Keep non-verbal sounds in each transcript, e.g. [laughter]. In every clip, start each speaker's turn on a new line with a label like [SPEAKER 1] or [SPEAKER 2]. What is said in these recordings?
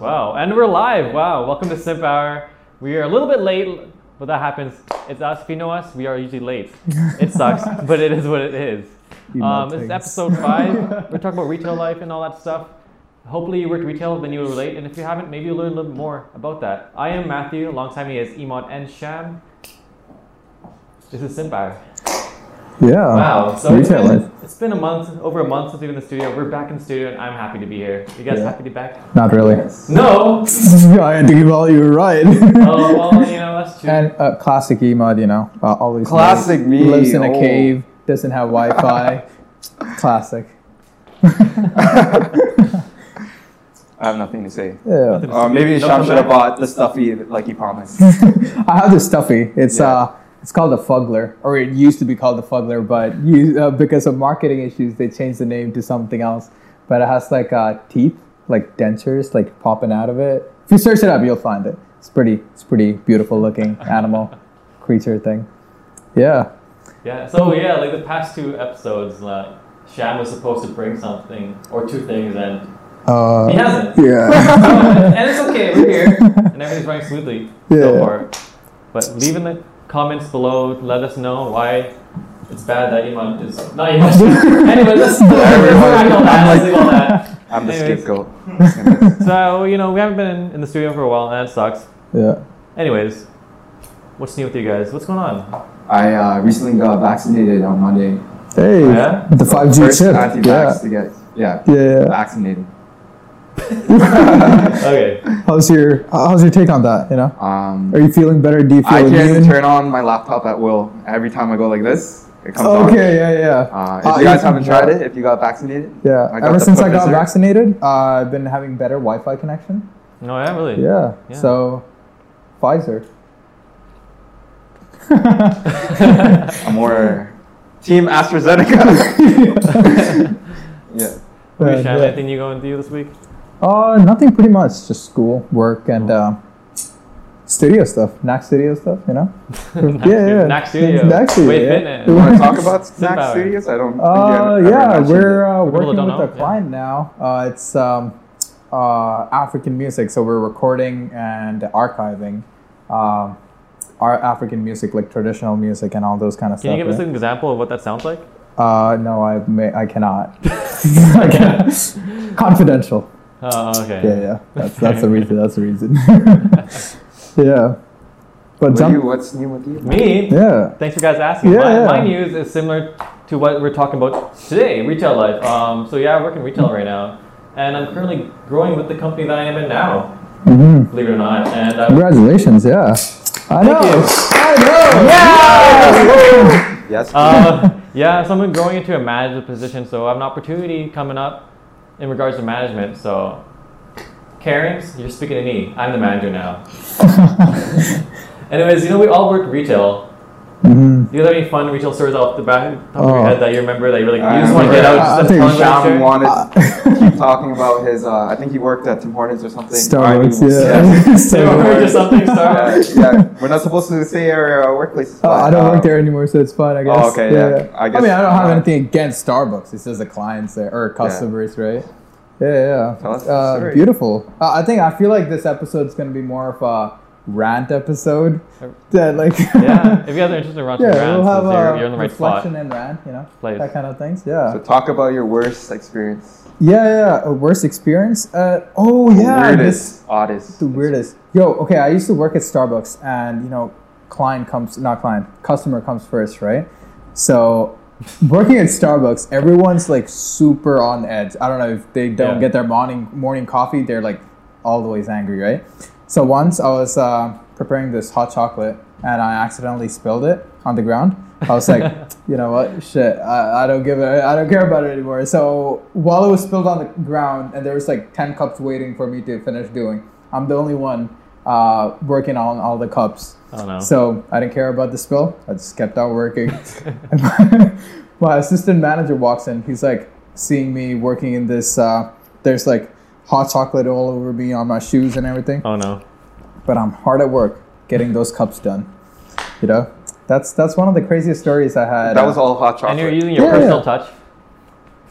[SPEAKER 1] Wow, and we're live. Wow, welcome to Simp Hour. We are a little bit late, but that happens. It's us. If you know us, we are usually late. It [laughs] sucks, but it is what it is. Um, this is episode five. [laughs] We're talking about retail life and all that stuff. Hopefully, you worked retail, then you will relate. And if you haven't, maybe you'll learn a little more about that. I am Matthew. Alongside me is Emad and Shyam. This is Simp Hour.
[SPEAKER 2] Yeah.
[SPEAKER 1] Wow. So
[SPEAKER 2] retail life.
[SPEAKER 1] It's been a month, over a month since we've been in the studio. We're back in the studio, and I'm happy to be here. You guys
[SPEAKER 2] Yeah.
[SPEAKER 1] happy to be back?
[SPEAKER 2] Not really.
[SPEAKER 1] No. [laughs]
[SPEAKER 2] I had to give all you were right.
[SPEAKER 1] oh well, you know that's true.
[SPEAKER 2] and uh, classic Emad, you know, uh, always
[SPEAKER 3] Classic me,
[SPEAKER 2] lives in a
[SPEAKER 3] oh.
[SPEAKER 2] cave, doesn't have Wi-Fi. [laughs] classic. [laughs]
[SPEAKER 3] I have nothing to say.
[SPEAKER 2] Yeah.
[SPEAKER 1] Nothing to
[SPEAKER 3] Uh, maybe
[SPEAKER 1] No
[SPEAKER 3] Shyam should have bought the stuffy like he promised.
[SPEAKER 2] I have this stuffy. It's
[SPEAKER 3] Yeah.
[SPEAKER 2] uh, it's called a Fuggler, or it used to be called a Fuggler, but you, uh, because of marketing issues, they changed the name to something else. But it has like uh, teeth, like dentures, like popping out of it. If you search it up, you'll find it. It's pretty, it's pretty beautiful looking [laughs] animal, creature thing. Yeah.
[SPEAKER 1] Yeah. So yeah, like the past two episodes, like Shyam was supposed to bring something or two things, and
[SPEAKER 2] Uh,
[SPEAKER 1] he hasn't.
[SPEAKER 2] yeah. [laughs]
[SPEAKER 1] and it's okay. We're here, and everything's running smoothly so
[SPEAKER 2] Yeah.
[SPEAKER 1] far. But leaving in the comments below. Let us know why it's bad that Iman is not Iman. [laughs] anyway, let's let's leave all that. Let's leave all that.
[SPEAKER 3] I'm the
[SPEAKER 1] Anyways.
[SPEAKER 3] scapegoat. [laughs]
[SPEAKER 1] So you know we haven't been in, in the studio for a while, and that sucks.
[SPEAKER 2] yeah.
[SPEAKER 1] Anyways, what's new with you guys? What's going on?
[SPEAKER 3] I uh, recently got vaccinated on Monday.
[SPEAKER 2] Hey,
[SPEAKER 1] Yeah?
[SPEAKER 2] the 5G
[SPEAKER 3] First
[SPEAKER 2] chip.
[SPEAKER 3] anti-vax
[SPEAKER 2] Yeah.
[SPEAKER 3] to get yeah,
[SPEAKER 2] Yeah.
[SPEAKER 3] vaccinated. [laughs]
[SPEAKER 1] Okay.
[SPEAKER 2] How's your How's your take on that? You know,
[SPEAKER 3] Um,
[SPEAKER 2] are you feeling better? Do you feel
[SPEAKER 3] I can
[SPEAKER 2] immune?
[SPEAKER 3] turn on my laptop at will. Every time I go like this, it comes on.
[SPEAKER 2] Okay, yeah, yeah.
[SPEAKER 3] Uh, if
[SPEAKER 2] Uh,
[SPEAKER 3] you guys haven't tried it, if you got vaccinated,
[SPEAKER 2] Yeah,
[SPEAKER 3] got
[SPEAKER 2] ever since I got
[SPEAKER 3] Pfizer.
[SPEAKER 2] vaccinated, uh, I've been having better Wi-Fi connection.
[SPEAKER 1] No, yeah, really.
[SPEAKER 2] Yeah,
[SPEAKER 1] Yeah.
[SPEAKER 2] so Pfizer. [laughs]
[SPEAKER 3] I'm more Team AstraZeneca. [laughs] yeah.
[SPEAKER 1] Okay,
[SPEAKER 2] Yeah,
[SPEAKER 1] Shyam,
[SPEAKER 2] yeah.
[SPEAKER 1] anything you going to do this week?
[SPEAKER 2] Uh, nothing pretty much, just school, work, and uh, studio stuff, Knack studio stuff. You know. [laughs]
[SPEAKER 1] Knack
[SPEAKER 2] yeah, yeah.
[SPEAKER 1] Knack Studio.
[SPEAKER 2] Knack Studio,
[SPEAKER 1] Wait
[SPEAKER 2] yeah.
[SPEAKER 1] Fitness. [laughs]
[SPEAKER 3] You want to talk about
[SPEAKER 1] Simp
[SPEAKER 3] Snack
[SPEAKER 1] Hour.
[SPEAKER 3] Studios? I don't. think
[SPEAKER 2] Uh,
[SPEAKER 3] you ever
[SPEAKER 2] yeah, we're uh, working with
[SPEAKER 1] don't
[SPEAKER 2] a
[SPEAKER 1] know,
[SPEAKER 2] client now. Uh, it's um, uh, African music, so we're recording and archiving um, our African music, like traditional music and all those kind of
[SPEAKER 1] Can
[SPEAKER 2] stuff.
[SPEAKER 1] Can you give us an example of what that sounds like?
[SPEAKER 2] Uh, no, I may, I cannot. [laughs] I cannot. Confidential.
[SPEAKER 1] Oh, okay.
[SPEAKER 2] Yeah, yeah. That's that's the [laughs] reason. That's the reason. [laughs] yeah. But
[SPEAKER 3] What
[SPEAKER 2] jump.
[SPEAKER 3] you, what's new with you?
[SPEAKER 1] Me?
[SPEAKER 2] yeah.
[SPEAKER 1] Thanks for guys asking.
[SPEAKER 2] Yeah,
[SPEAKER 1] my,
[SPEAKER 2] yeah.
[SPEAKER 1] my news is similar to what we're talking about today, retail life. Um, so yeah, I work in retail right now, and I'm currently growing with the company that I am in now.
[SPEAKER 2] Mm-hmm.
[SPEAKER 1] Believe it or not, and uh,
[SPEAKER 2] Congratulations. Yeah. I know.
[SPEAKER 1] you.
[SPEAKER 2] I know. Yeah.
[SPEAKER 3] Yes.
[SPEAKER 1] uh, [laughs] yeah, so I'm growing into a manager position. So I have an opportunity coming up in regards to management. So, Karens, you're speaking to me. I'm the manager now. [laughs] Anyways, you know we all work retail.
[SPEAKER 2] Hmm
[SPEAKER 1] Do you have any fun retail stories off the back top of your
[SPEAKER 2] Oh.
[SPEAKER 1] head that you remember that you're like,
[SPEAKER 3] I
[SPEAKER 1] you just want to get
[SPEAKER 3] remember-
[SPEAKER 1] out
[SPEAKER 2] I
[SPEAKER 1] just
[SPEAKER 2] think
[SPEAKER 1] to tell them
[SPEAKER 3] Shyam
[SPEAKER 1] what you share?
[SPEAKER 3] wanted to keep [laughs] talking about his. Uh, I think he worked at Tim Hortons or something.
[SPEAKER 2] Starbucks.
[SPEAKER 3] I mean, [laughs]
[SPEAKER 2] Yeah. Starbucks.
[SPEAKER 1] Or something, Starbucks.
[SPEAKER 3] yeah, we're not supposed to say our uh, workplaces.
[SPEAKER 2] Oh, I don't
[SPEAKER 3] uh,
[SPEAKER 2] work there anymore, so it's fine. I guess.
[SPEAKER 3] Oh, okay, yeah. I
[SPEAKER 2] I,
[SPEAKER 3] guess,
[SPEAKER 2] mean, I don't have
[SPEAKER 3] uh,
[SPEAKER 2] anything against Starbucks. It's just the clients there or customers, right? Yeah,
[SPEAKER 3] Tell us
[SPEAKER 2] yeah. Uh, beautiful. Uh, I think I feel like this episode is gonna be more of a rant episode. That like. [laughs]
[SPEAKER 1] yeah, if you guys are interested in watching
[SPEAKER 2] yeah,
[SPEAKER 1] rants,
[SPEAKER 2] we'll have
[SPEAKER 1] you're, you're in the right spot.
[SPEAKER 2] reflection and rant, you know,
[SPEAKER 1] Place.
[SPEAKER 2] that kind of things. Yeah.
[SPEAKER 3] So talk about your worst experience.
[SPEAKER 2] yeah, yeah, yeah. A worst experience. Uh, oh yeah, this
[SPEAKER 3] Weirdest, oddest.
[SPEAKER 2] the weirdest. Yo, okay, I used to work at Starbucks, and you know, client comes, not client, customer comes first, right? So, working at Starbucks, everyone's like super on edge. I don't know if they don't
[SPEAKER 1] Yeah.
[SPEAKER 2] get their morning morning coffee, they're like always angry, right? So once I was uh, preparing this hot chocolate, and I accidentally spilled it on the ground. I was like, [laughs] you know what, shit, I, I don't give it, I don't care about it anymore. So while it was spilled on the ground, and there was like ten cups waiting for me to finish doing, I'm the only one uh, working on all the cups.
[SPEAKER 1] Oh no.
[SPEAKER 2] So I didn't care about the spill. I just kept on working. And [laughs] [laughs] my, my assistant manager walks in. He's like seeing me working in this. Uh, there's like hot chocolate all over me on my shoes and everything.
[SPEAKER 1] oh no.
[SPEAKER 2] But I'm hard at work getting those cups done. You know, that's that's one of the craziest stories I had.
[SPEAKER 3] That
[SPEAKER 2] uh,
[SPEAKER 3] was all hot chocolate.
[SPEAKER 1] And you're using your
[SPEAKER 2] Yeah,
[SPEAKER 1] personal
[SPEAKER 2] yeah.
[SPEAKER 1] touch.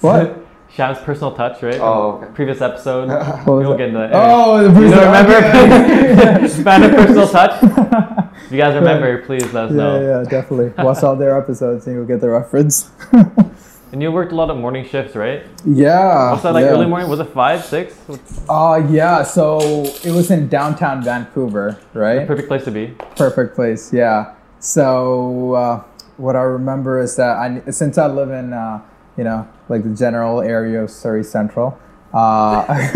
[SPEAKER 2] What? [laughs]
[SPEAKER 1] Shyam's personal touch, right?
[SPEAKER 3] Oh, okay.
[SPEAKER 1] Previous episode. [laughs]
[SPEAKER 2] What
[SPEAKER 1] we
[SPEAKER 2] was
[SPEAKER 1] won't
[SPEAKER 2] that?
[SPEAKER 1] get into that.
[SPEAKER 2] Oh, the
[SPEAKER 1] you don't remember?
[SPEAKER 2] okay. [laughs]
[SPEAKER 1] Fan of personal touch. If you guys remember, please let us
[SPEAKER 2] yeah,
[SPEAKER 1] know.
[SPEAKER 2] yeah, definitely. Watch all their episodes and you'll get the reference.
[SPEAKER 1] And you worked a lot of morning shifts, right?
[SPEAKER 2] yeah.
[SPEAKER 1] Was that like
[SPEAKER 2] yeah.
[SPEAKER 1] early morning? Was it five, six?
[SPEAKER 2] Uh, yeah. So it was in downtown Vancouver, right?
[SPEAKER 1] Perfect place to be.
[SPEAKER 2] Perfect place. Yeah. So uh, what I remember is that I since I live in uh, you know like the general area of Surrey Central. Uh, [laughs]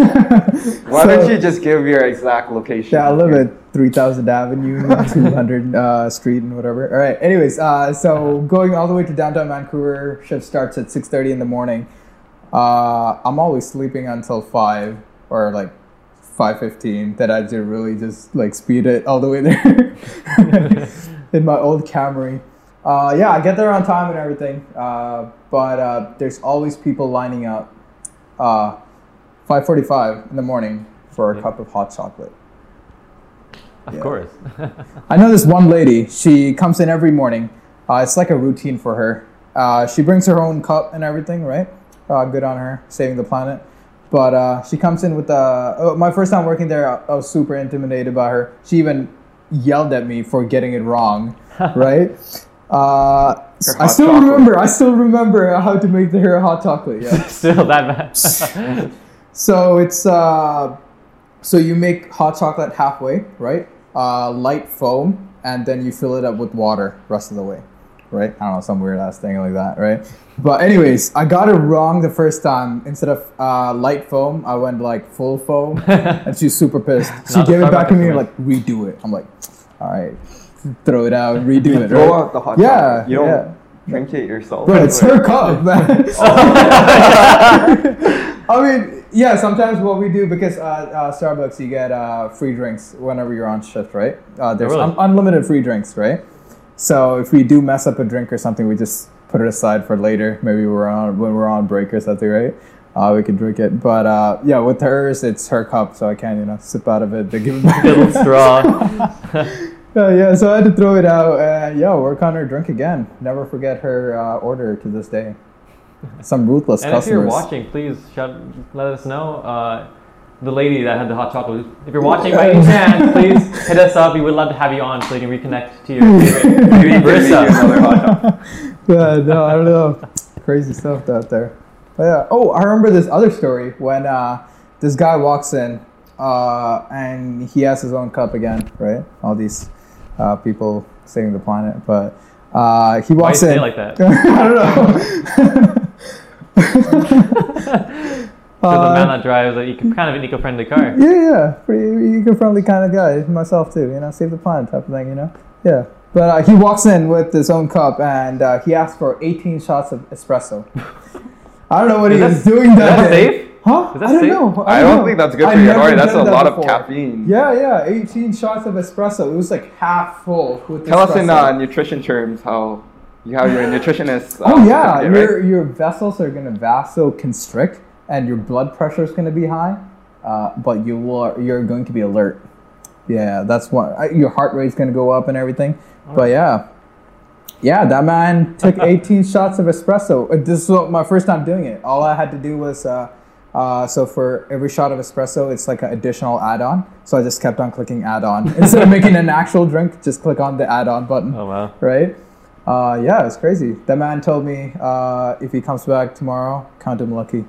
[SPEAKER 3] Why
[SPEAKER 2] so-
[SPEAKER 3] don't you just give your exact location?
[SPEAKER 2] Yeah, I live at 3000 Avenue, [laughs] 200 uh, Street, and whatever. All right. Anyways, uh, so going all the way to downtown Vancouver, shift starts at 6:30 in the morning. Uh, I'm always sleeping until five or like 5:15. That I just really just like speed it all the way there [laughs] in my old Camry. Uh, yeah, I get there on time and everything. Uh, but uh, there's always people lining up. Uh, 5:45 in the morning for a
[SPEAKER 1] Yeah.
[SPEAKER 2] cup of hot chocolate.
[SPEAKER 1] Of
[SPEAKER 2] Yeah.
[SPEAKER 1] course. [laughs]
[SPEAKER 2] I know this one lady. She comes in every morning. Uh, it's like a routine for her. Uh, she brings her own cup and everything, right? Uh, good on her, saving the planet. But uh, she comes in with the. Uh, my first time working there, I, I was super intimidated by her. She even yelled at me for getting it wrong, [laughs] right? Uh, I still
[SPEAKER 3] chocolate.
[SPEAKER 2] remember. I still remember how to make her hot chocolate. Yeah. [laughs]
[SPEAKER 1] Still that bad.
[SPEAKER 2] So it's uh, so you make hot chocolate halfway, right? Uh, light foam, and then you fill it up with water rest of the way, right? I don't know some weird ass thing like that, right? But anyways, I got it wrong the first time. Instead of uh, light foam, I went like full foam, [laughs] and she's super pissed. She
[SPEAKER 1] Not
[SPEAKER 2] gave it back to me
[SPEAKER 1] way.
[SPEAKER 2] like redo it. I'm like, all right, throw it out, redo it.
[SPEAKER 3] Throw
[SPEAKER 2] right?
[SPEAKER 3] out the hot
[SPEAKER 2] Yeah,
[SPEAKER 3] chocolate. You don't
[SPEAKER 2] yeah.
[SPEAKER 3] drink it yourself.
[SPEAKER 2] Bro, it's her cup, [laughs] man. [laughs] I mean, yeah. Sometimes what we do because uh, uh, Starbucks, you get uh, free drinks whenever you're on shift, right? Uh, there's
[SPEAKER 1] really?
[SPEAKER 2] un- unlimited free drinks, right? So if we do mess up a drink or something, we just put it aside for later. Maybe we're on when we're on break or something, right? Uh, we can drink it, but uh, yeah, with hers, it's her cup, so I can't, you know, sip out of it They give it back.
[SPEAKER 1] A [laughs] little straw.
[SPEAKER 2] Yeah, [laughs] yeah, so I had to throw it out and yeah, work on her drink again. Never forget her uh, order to this day. [laughs] Some ruthless
[SPEAKER 1] And if you're watching, please shout, let us know. Uh, the lady that had the hot chocolate. If you're watching by any [laughs] chance, please hit us up. We would love to have you on so you can reconnect to your favorite
[SPEAKER 3] Maybe you can make you another
[SPEAKER 1] barista. [laughs]
[SPEAKER 2] yeah, no, I don't know. Crazy stuff out there. But yeah. Oh, I remember this other story when uh, this guy walks in uh, and he has his own cup again, right? All these uh, people saving the planet, but uh, he
[SPEAKER 1] Why you
[SPEAKER 2] walks
[SPEAKER 1] say
[SPEAKER 2] in.
[SPEAKER 1] it like that?
[SPEAKER 2] I don't know. [laughs]
[SPEAKER 1] Because
[SPEAKER 2] Uh,
[SPEAKER 1] a man that drives a eco- kind of an eco-friendly car.
[SPEAKER 2] Yeah, yeah, pretty eco-friendly kind of guy. Myself too, you know, save the planet type of thing, you know. Yeah, but uh, he walks in with his own cup and uh, he asks for 18 shots of espresso. I don't know what
[SPEAKER 1] Is
[SPEAKER 2] he
[SPEAKER 1] that-
[SPEAKER 2] was doing
[SPEAKER 1] is
[SPEAKER 2] that,
[SPEAKER 1] that
[SPEAKER 2] day.
[SPEAKER 1] safe?
[SPEAKER 2] Huh?
[SPEAKER 1] Is that
[SPEAKER 2] I don't
[SPEAKER 1] safe?
[SPEAKER 2] know.
[SPEAKER 3] I
[SPEAKER 2] don't
[SPEAKER 3] don't
[SPEAKER 2] know.
[SPEAKER 3] think that's good
[SPEAKER 2] I've
[SPEAKER 3] for your
[SPEAKER 2] never
[SPEAKER 3] body. That's a
[SPEAKER 2] that
[SPEAKER 3] lot of
[SPEAKER 2] before.
[SPEAKER 3] caffeine.
[SPEAKER 2] Yeah, yeah, 18 shots of espresso. It was like half full with
[SPEAKER 3] Tell us in uh, nutrition terms how you have your nutritionist. uh,
[SPEAKER 2] Oh yeah,
[SPEAKER 3] certificate,
[SPEAKER 2] your
[SPEAKER 3] right?
[SPEAKER 2] your vessels are gonna vasoconstrict, and your blood pressure is gonna be high, uh, but you will you're going to be alert. Yeah, that's what uh, your heart rate's gonna go up and everything. But yeah, yeah, that man took [laughs] 18 shots of espresso. Uh, This is what, my first time doing it. All I had to do was. Uh, uh, so for every shot of espresso, it's like an additional add-on. So I just kept on clicking add-on [laughs] instead of making an actual drink. Just click on the add-on button
[SPEAKER 1] Oh wow.
[SPEAKER 2] right? Uh, yeah, it's crazy. That man told me uh, if he comes back tomorrow, count him lucky.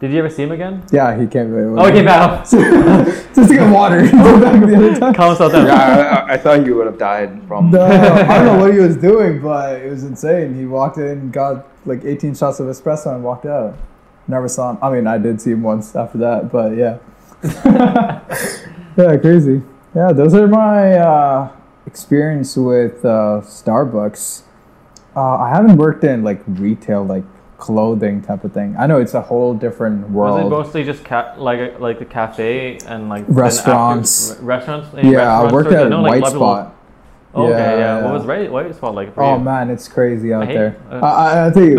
[SPEAKER 1] Did you ever see him again?
[SPEAKER 2] Yeah, he came.
[SPEAKER 1] Oh, he came back. [laughs]
[SPEAKER 2] Just to get water. [laughs] He came back the other time.
[SPEAKER 1] Calm yourself down.
[SPEAKER 3] yeah, I, I- I thought you would have died from.
[SPEAKER 2] No, I don't know [laughs] what he was doing, but it was insane. He walked in, got like 18 shots of espresso, and walked out. Never saw him. I mean, I did see him once after that, but yeah. yeah, crazy. Yeah, those are my uh, experience with uh, Starbucks. Uh, I haven't worked in like retail, like clothing type of thing. I know it's a whole different world.
[SPEAKER 1] Was it mostly just ca- like like the cafe and like then after-
[SPEAKER 2] Restaurants.
[SPEAKER 1] re- restaurants. Any
[SPEAKER 2] yeah, I worked at
[SPEAKER 1] You know, like,
[SPEAKER 2] White
[SPEAKER 1] level-
[SPEAKER 2] Spot.
[SPEAKER 1] Okay, yeah.
[SPEAKER 2] Yeah.
[SPEAKER 1] What was right White Spot like? For
[SPEAKER 2] Oh
[SPEAKER 1] you?
[SPEAKER 2] man, it's crazy out
[SPEAKER 1] hate-
[SPEAKER 2] there.
[SPEAKER 1] uh,
[SPEAKER 2] I, I, I think.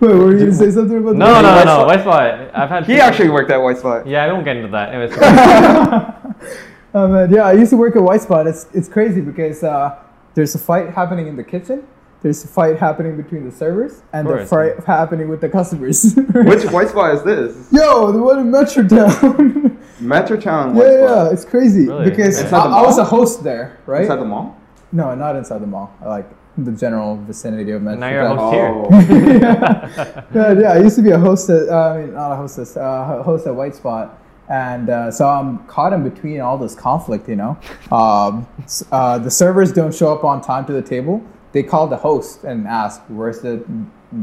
[SPEAKER 2] Wait, were you gonna [laughs] say something about
[SPEAKER 1] No,
[SPEAKER 2] that?
[SPEAKER 1] no,
[SPEAKER 3] White
[SPEAKER 1] no,
[SPEAKER 3] Spot?
[SPEAKER 1] White Spot. I've had.
[SPEAKER 3] He actually worked at White Spot.
[SPEAKER 1] Yeah, I won't get into that. Anyways, [laughs] [laughs]
[SPEAKER 2] Oh man, yeah, I used to work at White Spot. It's it's crazy because uh, there's a fight happening in the kitchen. there's a fight happening between the servers and
[SPEAKER 1] Of
[SPEAKER 2] the
[SPEAKER 1] course,
[SPEAKER 2] fight happening with the customers. [laughs]
[SPEAKER 3] Which white spot is this?
[SPEAKER 2] Yo, the one in Metrotown. [laughs]
[SPEAKER 3] Metrotown
[SPEAKER 2] yeah,
[SPEAKER 3] white
[SPEAKER 2] yeah,
[SPEAKER 3] spot.
[SPEAKER 2] it's crazy
[SPEAKER 1] Really?
[SPEAKER 2] because
[SPEAKER 3] Inside
[SPEAKER 2] I,
[SPEAKER 3] the
[SPEAKER 2] I was a host there, right?
[SPEAKER 3] Inside the mall?
[SPEAKER 2] no, not inside the mall. Like the general vicinity of Metrotown.
[SPEAKER 1] Now you're a host
[SPEAKER 3] Oh.
[SPEAKER 1] here. [laughs]
[SPEAKER 2] yeah, yeah, I used to be a hostess. Uh, I mean, not a hostess. Uh, a host at White Spot, and uh, so I'm caught in between all this conflict. You know, um, uh, the servers don't show up on time to the table. They call the host and ask, "Where's the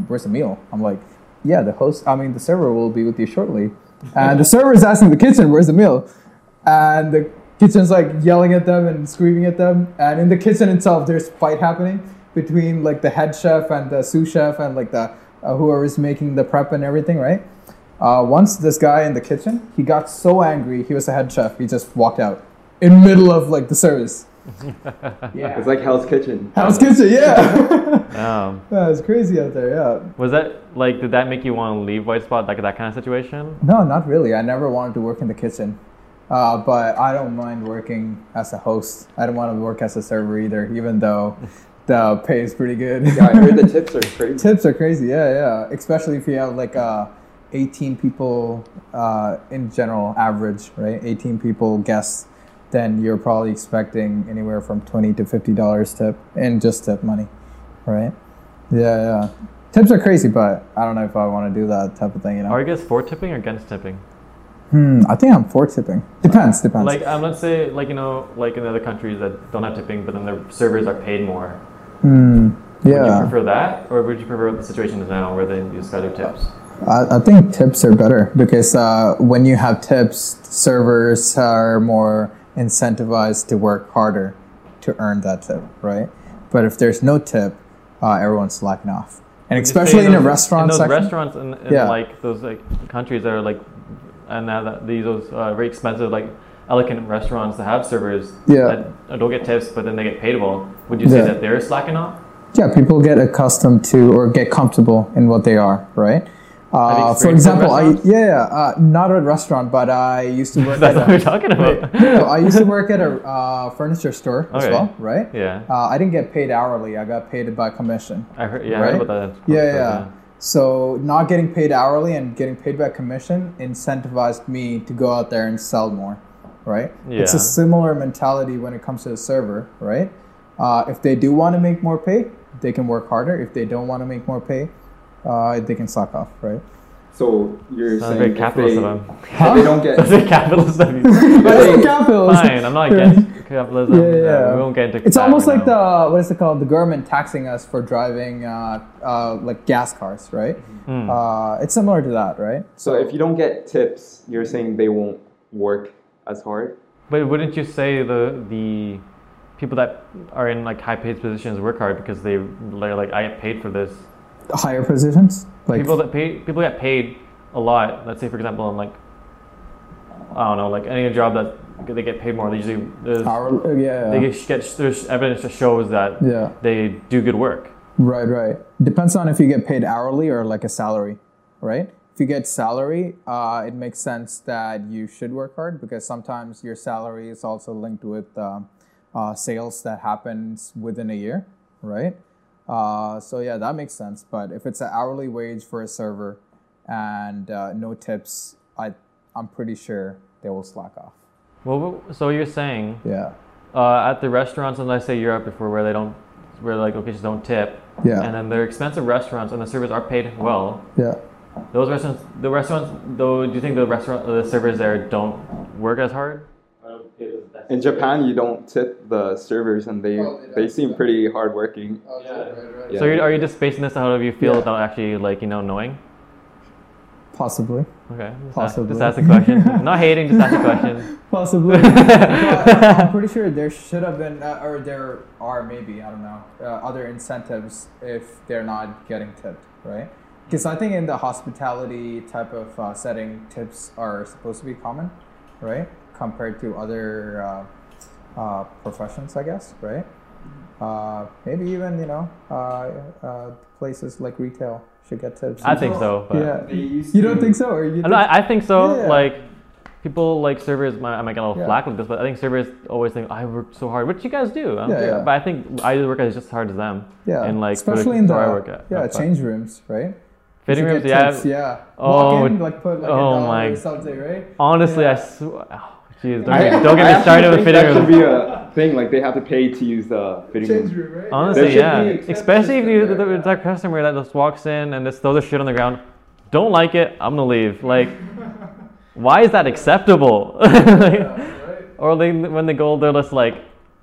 [SPEAKER 2] Where's the meal?" I'm like, "Yeah, the host. I mean, the server will be with you shortly." And the server is asking the kitchen, "Where's the meal?" And the kitchen's like yelling at them and screaming at them. And in the kitchen itself, there's fight happening between like the head chef and the sous chef and like the uh, whoever's making the prep and everything, right? Uh, once this guy in the kitchen, he got so angry. He was the head chef. He just walked out in middle of like the service. [laughs] yeah,
[SPEAKER 3] It's like Hell's Kitchen.
[SPEAKER 2] Hell's Kitchen. Yeah, [laughs]
[SPEAKER 1] Um, [laughs]
[SPEAKER 2] yeah, it's crazy out there. Yeah.
[SPEAKER 1] was that like? Did that make you want to leave White Spot? Like that kind of situation?
[SPEAKER 2] No, not really. I never wanted to work in the kitchen. Uh, but I don't mind working as a host. I don't want to work as a server either, even though the pay is pretty good.
[SPEAKER 3] Yeah, I heard the tips are crazy.
[SPEAKER 2] Tips are crazy, yeah, yeah. Especially if you have like uh, 18 people uh, in general, average, right? 18 people guests, then you're probably expecting anywhere from 20 to 50 dollars tip and just tip money, right? Yeah, yeah. Tips are crazy, but I don't know if I want to do that type of thing, you know.
[SPEAKER 1] Are you guys for tipping or against tipping?
[SPEAKER 2] Hmm, I think I'm for tipping. Depends, depends.
[SPEAKER 1] Like, um, let's say, like you know, like in other countries that don't have tipping, but then their servers are paid more.
[SPEAKER 2] Hmm, Yeah.
[SPEAKER 1] Would you prefer that, or would you prefer the situation is now where they use other tips?
[SPEAKER 2] I, I think tips are better because uh, when you have tips, servers are more incentivized to work harder to earn that tip, right? But if there's no tip, uh, everyone's slacking off, and
[SPEAKER 1] Would you say
[SPEAKER 2] especially in a restaurant
[SPEAKER 1] in those
[SPEAKER 2] section.
[SPEAKER 1] restaurants in, in
[SPEAKER 2] Yeah.
[SPEAKER 1] like those like countries that are like and now that these those uh, very expensive like elegant restaurants that have servers
[SPEAKER 2] Yeah.
[SPEAKER 1] that don't get tips but then they get paid well would you say
[SPEAKER 2] Yeah.
[SPEAKER 1] that they're slacking off
[SPEAKER 2] yeah, people get accustomed to or get comfortable in what they are, right? Uh, for example, I yeah, yeah, uh, not a restaurant, but I used to [laughs] work
[SPEAKER 1] that's
[SPEAKER 2] at
[SPEAKER 1] what we're
[SPEAKER 2] a,
[SPEAKER 1] talking about
[SPEAKER 2] no, no, I used to [laughs] work at a uh, furniture store as well, right?
[SPEAKER 1] yeah
[SPEAKER 2] Uh, I didn't get paid hourly. I got paid by commission.
[SPEAKER 1] I heard yeah I
[SPEAKER 2] Right?
[SPEAKER 1] heard about that
[SPEAKER 2] Yeah, yeah. So not getting paid hourly and getting paid by commission incentivized me to go out there and sell more, right? Yeah. It's a similar mentality when it comes to the server, right? Uh, if they do want to make more pay, they can work harder. If they don't want to make more pay, uh, they can suck off, right?
[SPEAKER 3] So you're
[SPEAKER 1] Sounds
[SPEAKER 3] saying
[SPEAKER 1] very capitalist
[SPEAKER 3] they,
[SPEAKER 1] of him.
[SPEAKER 3] if they don't get
[SPEAKER 1] That's very capitalist of you. [laughs]
[SPEAKER 2] That's
[SPEAKER 3] they-
[SPEAKER 2] capitalism.
[SPEAKER 1] Fine, I'm not against [laughs] capitalism.
[SPEAKER 2] Yeah,
[SPEAKER 1] Uh,
[SPEAKER 2] yeah.
[SPEAKER 1] we won't get into
[SPEAKER 2] It's almost
[SPEAKER 1] right
[SPEAKER 2] like
[SPEAKER 1] now.
[SPEAKER 2] the what is it called? The government taxing us for driving uh, uh, like gas cars, right?
[SPEAKER 1] Hmm.
[SPEAKER 2] Uh, it's similar to that, right?
[SPEAKER 3] so if you don't get tips, you're saying they won't work as hard.
[SPEAKER 1] But wouldn't you say the the people that are in like high paid positions work hard because they they're like I get paid for this.
[SPEAKER 2] Higher positions, like
[SPEAKER 1] people that pay people get paid a lot. Let's say for example, in like I don't know, like any job that they get paid more. They usually there's,
[SPEAKER 2] Hour, uh, yeah,
[SPEAKER 1] they get, there's evidence that shows that
[SPEAKER 2] yeah,
[SPEAKER 1] they do good work.
[SPEAKER 2] right, right. Depends on if you get paid hourly or like a salary, right? If you get salary, uh, it makes sense that you should work hard because sometimes your salary is also linked with um, uh, sales that happens within a year, right? Uh, so yeah, that makes sense. But if it's an hourly wage for a server and uh, no tips, I I'm pretty sure they will slack off.
[SPEAKER 1] Well, so you're saying
[SPEAKER 2] Yeah,
[SPEAKER 1] uh, at the restaurants in let's say Europe before where they don't where like locations don't tip,
[SPEAKER 2] Yeah.
[SPEAKER 1] and then they're expensive restaurants and the servers are paid well.
[SPEAKER 2] yeah.
[SPEAKER 1] Those restaurants, the restaurants, though, do you think the restaurant, the servers there don't work as hard?
[SPEAKER 3] In Japan, you don't tip the servers, and they
[SPEAKER 2] Oh, they
[SPEAKER 3] they seem pretty hardworking.
[SPEAKER 1] So
[SPEAKER 3] Yeah.
[SPEAKER 1] you're, are you just basing this on how you feel
[SPEAKER 2] Yeah.
[SPEAKER 1] without actually like you know knowing?
[SPEAKER 2] Possibly.
[SPEAKER 1] Okay, just, ask,
[SPEAKER 2] Possibly.
[SPEAKER 1] just ask a question. [laughs] Not hating, just ask a question. [laughs]
[SPEAKER 2] Possibly. but [laughs] I'm pretty sure there should have been, uh, or there are maybe, I don't know, uh, other incentives if they're not getting tipped, right? Because I think in the hospitality type of uh, setting, tips are supposed to be common, right? Compared to other uh, uh, professions, I guess, right? Uh, maybe even, you know, uh, uh, places like retail should get tips.
[SPEAKER 1] I think so, but
[SPEAKER 2] Yeah.
[SPEAKER 3] They
[SPEAKER 2] You don't think so? Or you
[SPEAKER 1] I, I I think so.
[SPEAKER 2] Yeah.
[SPEAKER 1] Like, people like servers. might- I might get a little
[SPEAKER 2] Yeah.
[SPEAKER 1] flack with this, but I think servers always think I work so hard, which you guys do. I don't
[SPEAKER 2] Yeah, yeah.
[SPEAKER 1] But I think I work as just as hard as them.
[SPEAKER 2] Yeah,
[SPEAKER 1] And like
[SPEAKER 2] especially in the
[SPEAKER 1] where I work at.
[SPEAKER 2] yeah change rooms, right?
[SPEAKER 1] fitting rooms, yeah.
[SPEAKER 2] tips, yeah.
[SPEAKER 1] Oh,
[SPEAKER 2] Walk in, like put like
[SPEAKER 1] oh
[SPEAKER 2] a dollar
[SPEAKER 1] my-
[SPEAKER 2] or something, right?
[SPEAKER 1] Honestly, I swear. Jeez, don't,
[SPEAKER 4] I-
[SPEAKER 1] get, don't
[SPEAKER 4] I
[SPEAKER 1] get me
[SPEAKER 4] actually
[SPEAKER 1] started with
[SPEAKER 4] think
[SPEAKER 1] fitting
[SPEAKER 4] That should
[SPEAKER 1] rooms.
[SPEAKER 4] be a thing. Like they have to pay to use the fitting
[SPEAKER 2] Change
[SPEAKER 4] room.
[SPEAKER 2] room, right?
[SPEAKER 1] Honestly,
[SPEAKER 4] should
[SPEAKER 1] yeah. Especially if you
[SPEAKER 2] there,
[SPEAKER 1] the, that customer that just walks in and just throws their shit on the ground. Don't like it. I'm gonna leave. Like, [laughs] why is that acceptable? Like, [laughs]
[SPEAKER 2] Yeah, right? [laughs]
[SPEAKER 1] or they when they go, they're just like,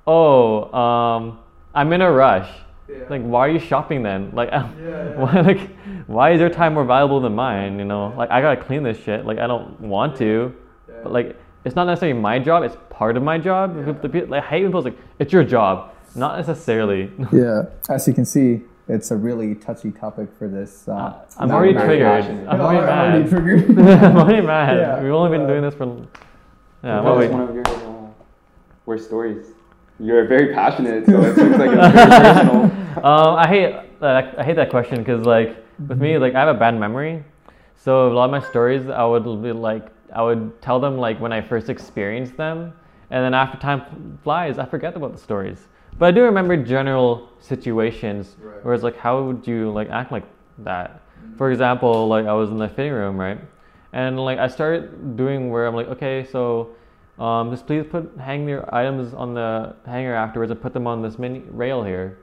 [SPEAKER 1] oh, um, I'm in a rush.
[SPEAKER 2] Yeah.
[SPEAKER 1] Like, why are you shopping then? Like,
[SPEAKER 2] yeah, yeah.
[SPEAKER 1] why like why is your time more valuable than mine? You know, like I gotta clean this shit. Like I don't want to, but like it's not necessarily my job. It's part of my job.
[SPEAKER 2] Yeah.
[SPEAKER 1] The people, like, I hate when people like it's your job. Not necessarily. [laughs]
[SPEAKER 2] Yeah, as you can see, it's a really touchy topic for this. Uh,
[SPEAKER 1] I'm
[SPEAKER 2] not
[SPEAKER 1] already
[SPEAKER 2] very
[SPEAKER 1] triggered.
[SPEAKER 4] passionate.
[SPEAKER 1] I'm
[SPEAKER 2] Yeah,
[SPEAKER 1] already
[SPEAKER 2] already
[SPEAKER 1] mad.
[SPEAKER 2] triggered. [laughs]
[SPEAKER 1] I'm already mad.
[SPEAKER 2] Yeah,
[SPEAKER 1] We've only been
[SPEAKER 2] uh,
[SPEAKER 1] doing this for. Yeah.
[SPEAKER 4] What
[SPEAKER 1] Well,
[SPEAKER 4] was
[SPEAKER 1] wait.
[SPEAKER 4] one of your uh, worst stories? You're very passionate, so it seems like it's very [laughs] personal.
[SPEAKER 1] um, I hate that. I hate that question because like with me, like I have a bad memory, so a lot of my stories I would be like I would tell them like when I first experienced them, and then after time flies, I forget about the stories. But I do remember general situations
[SPEAKER 2] Right.
[SPEAKER 1] where it's like, how would you like act like that? For example, like I was in the fitting room, right, and like I started doing where I'm like, okay, so. Um, just please put hang your items on the hanger afterwards and put them on this mini rail here.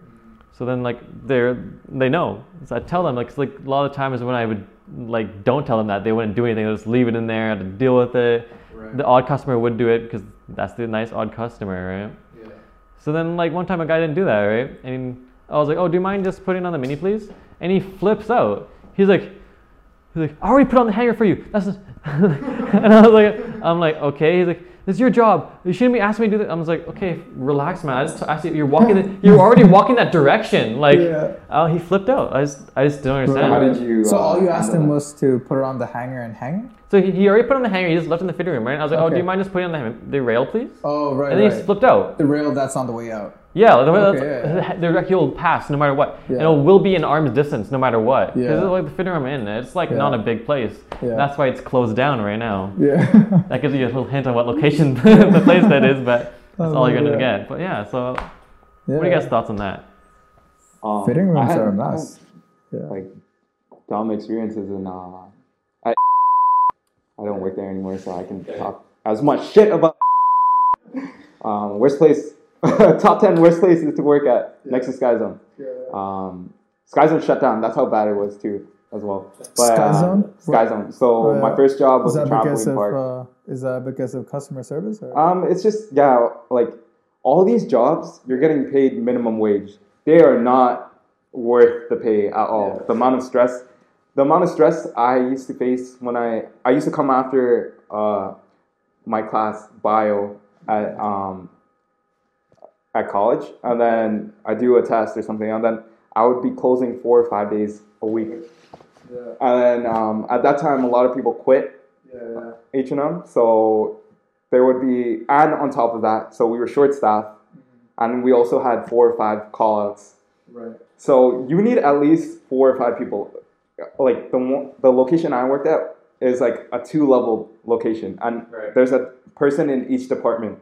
[SPEAKER 1] So then like they're they know. So I tell them like 'cause, like a lot of times when I would like don't tell them that they wouldn't do anything. They would just leave it in there. To deal with it.
[SPEAKER 2] Right.
[SPEAKER 1] The odd customer would do it because that's the nice odd customer, right?
[SPEAKER 2] Yeah.
[SPEAKER 1] So then like one time a guy didn't do that, right? And I was like, oh, do you mind just putting on the mini, please? And he flips out. He's like, he's like, I already put on the hanger for you. That's [laughs] and I was like, I'm like, okay. He's like, this is your job. You shouldn't be asking me to do that. I was like, okay, relax, man. I just asked you. You're walking. The, you're already walking that direction. Like,
[SPEAKER 2] Yeah.
[SPEAKER 1] oh, he flipped out. I just, I just don't understand.
[SPEAKER 4] How did you?
[SPEAKER 2] So
[SPEAKER 4] uh,
[SPEAKER 2] all you asked him
[SPEAKER 4] that?
[SPEAKER 2] was to put it on the hanger and hang it?
[SPEAKER 1] So he, he already put it on the hanger. He just left it in the fitting room, right? I was like, oh, do you mind just putting it on the, the rail, please?
[SPEAKER 2] Oh, right.
[SPEAKER 1] and then he
[SPEAKER 2] right.
[SPEAKER 1] just flipped out.
[SPEAKER 2] the rail that's on the way out.
[SPEAKER 1] Yeah, the,
[SPEAKER 2] Okay,
[SPEAKER 1] that's,
[SPEAKER 2] yeah,
[SPEAKER 1] the direct he'll pass no matter what.
[SPEAKER 2] Yeah.
[SPEAKER 1] And it will be in arm's distance no matter what. Because
[SPEAKER 2] Yeah.
[SPEAKER 1] it's like the fitting room in. It's like
[SPEAKER 2] Yeah.
[SPEAKER 1] not a big place.
[SPEAKER 2] Yeah.
[SPEAKER 1] That's why it's closed down right now.
[SPEAKER 2] Yeah.
[SPEAKER 1] That gives you a little hint on what location [laughs] the place that is, but [laughs] that's
[SPEAKER 2] Oh,
[SPEAKER 1] all you're gonna
[SPEAKER 2] yeah.
[SPEAKER 1] get. But yeah, so
[SPEAKER 2] yeah.
[SPEAKER 1] what are you guys' thoughts on that?
[SPEAKER 4] Um,
[SPEAKER 2] Fitting rooms
[SPEAKER 4] had-
[SPEAKER 2] are a
[SPEAKER 4] I had,
[SPEAKER 2] mess. Yeah.
[SPEAKER 4] Like dumb experiences, and uh, I I don't work there anymore, so I can talk as much shit about. Um, worst place, [laughs] top ten worst places to work at next to Sky Zone. Um, Sky Zone shut down. That's how bad it was too, as well. But,
[SPEAKER 2] Sky
[SPEAKER 4] uh, Sky Zone. So
[SPEAKER 2] Oh, yeah.
[SPEAKER 4] my first job was
[SPEAKER 2] Is
[SPEAKER 4] a
[SPEAKER 2] that because
[SPEAKER 4] trampoline
[SPEAKER 2] of
[SPEAKER 4] park.
[SPEAKER 2] uh, is that because of customer service or?
[SPEAKER 4] Um, it's just yeah, like all these jobs, you're getting paid minimum wage. They are not worth the pay at all.
[SPEAKER 2] Yeah.
[SPEAKER 4] The amount of stress, the amount of stress I used to face when I I used to come after uh, my class bio at um at college, and then I do a test or something, and then I would be closing four or five days a week.
[SPEAKER 2] yeah,
[SPEAKER 4] And then um, at that time, a lot of people quit
[SPEAKER 2] Uh,
[SPEAKER 4] H and M. So there would be, and on top of that, so we were short staffed, mm-hmm. and we also had four or five call outs.
[SPEAKER 2] right.
[SPEAKER 4] So you need at least four or five people. Like the the location I worked at is like a two level location, and
[SPEAKER 2] Right.
[SPEAKER 4] there's a person in each department.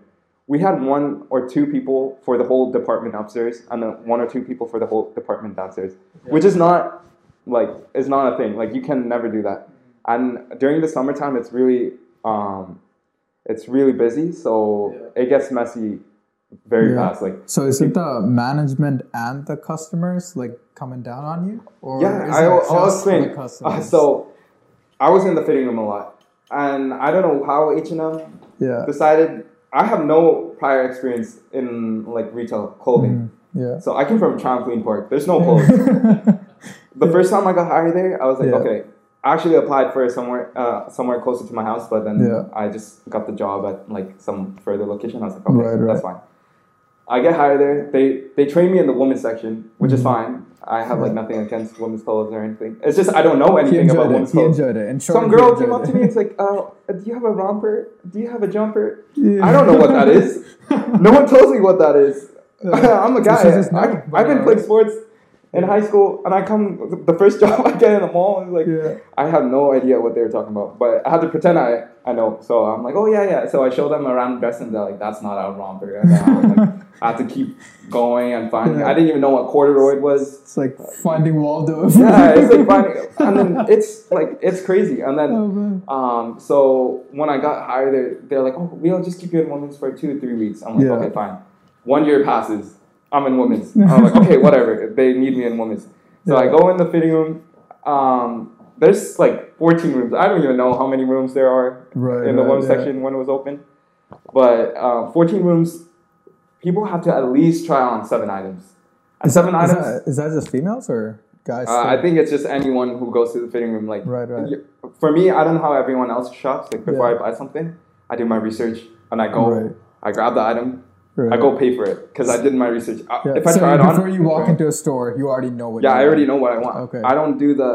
[SPEAKER 4] We had one or two people for the whole department upstairs, and then one or two people for the whole department downstairs, which is not like is not a thing. Like you can never do that. And during the summertime, it's really um, it's really busy, so it gets messy very
[SPEAKER 2] Yeah.
[SPEAKER 4] fast. Like
[SPEAKER 2] So is it the management and the customers like coming down on you, or
[SPEAKER 4] Yeah,
[SPEAKER 2] is
[SPEAKER 4] I,
[SPEAKER 2] it
[SPEAKER 4] I'll,
[SPEAKER 2] just the
[SPEAKER 4] explain. Uh,
[SPEAKER 2] customers?
[SPEAKER 4] so, I was in the fitting room a lot, and I don't know how H and M
[SPEAKER 2] yeah,
[SPEAKER 4] decided. I have no prior experience in like retail clothing,
[SPEAKER 2] yeah.
[SPEAKER 4] so I came from trampoline park. There's no [laughs] clothes. [laughs] the first time I got hired there, I was like,
[SPEAKER 2] Yeah.
[SPEAKER 4] okay. I actually applied for somewhere uh, somewhere closer to my house, but then
[SPEAKER 2] Yeah.
[SPEAKER 4] I just got the job at like some further location. I was like, okay,
[SPEAKER 2] Right,
[SPEAKER 4] that's fine. I get hired there. They they train me in the women's section, which is
[SPEAKER 2] Mhm.
[SPEAKER 4] fine. I have like nothing against women's clothes or anything. It's just I don't know anything about
[SPEAKER 2] it.
[SPEAKER 4] women's
[SPEAKER 2] He
[SPEAKER 4] clothes.
[SPEAKER 2] enjoyed it. Short,
[SPEAKER 4] Some girl came up to me. It's like, oh, do you have a romper? Do you have a jumper?
[SPEAKER 2] Yeah.
[SPEAKER 4] I don't know what that is. [laughs] No one tells me what that is. [laughs] I'm a guy. I, I've been playing sports in high school, and I come the first [laughs] job I get in the mall like
[SPEAKER 2] Yeah.
[SPEAKER 4] I have no idea what they were talking about, but I had to pretend I I know. So I'm like, oh yeah, yeah. So I show them around dress and they're like, that's not our romper. Like, [laughs] I have to keep going and finding.
[SPEAKER 2] Yeah.
[SPEAKER 4] I didn't even know what corduroy was.
[SPEAKER 2] It's like finding Waldo.
[SPEAKER 4] Yeah, it's like finding, and then it's like it's crazy. And then
[SPEAKER 2] Oh,
[SPEAKER 4] um, so when I got hired, they're, they're like, oh, we'll just keep you in women's for two or three weeks. I'm like,
[SPEAKER 2] Yeah.
[SPEAKER 4] okay, fine. One year passes. I'm in women's. [laughs] I'm like, okay, whatever. They need me in women's. So I go in the fitting room. Um, there's like 14 rooms. I don't even know how many rooms there are
[SPEAKER 2] Right.
[SPEAKER 4] in the
[SPEAKER 2] right,
[SPEAKER 4] women's
[SPEAKER 2] yeah.
[SPEAKER 4] section when it was open. But uh, 14 rooms, people have to at least try on seven items. And
[SPEAKER 2] Is
[SPEAKER 4] seven
[SPEAKER 2] that, is,
[SPEAKER 4] items,
[SPEAKER 2] that, is that just females or guys?
[SPEAKER 4] uh, I think it's just anyone who goes to the fitting room. Like,
[SPEAKER 2] Right, right.
[SPEAKER 4] for me, I don't know how everyone else shops. Like before
[SPEAKER 2] Yeah.
[SPEAKER 4] I buy something, I do my research and I go,
[SPEAKER 2] Right.
[SPEAKER 4] I grab the item,
[SPEAKER 2] Right.
[SPEAKER 4] I go pay for it because I did my research. Uh,
[SPEAKER 2] Yeah.
[SPEAKER 4] If I
[SPEAKER 2] so
[SPEAKER 4] try it on, before
[SPEAKER 2] you walk into a store, you already know what.
[SPEAKER 4] yeah, I already know what I want.
[SPEAKER 2] Okay.
[SPEAKER 4] I don't do the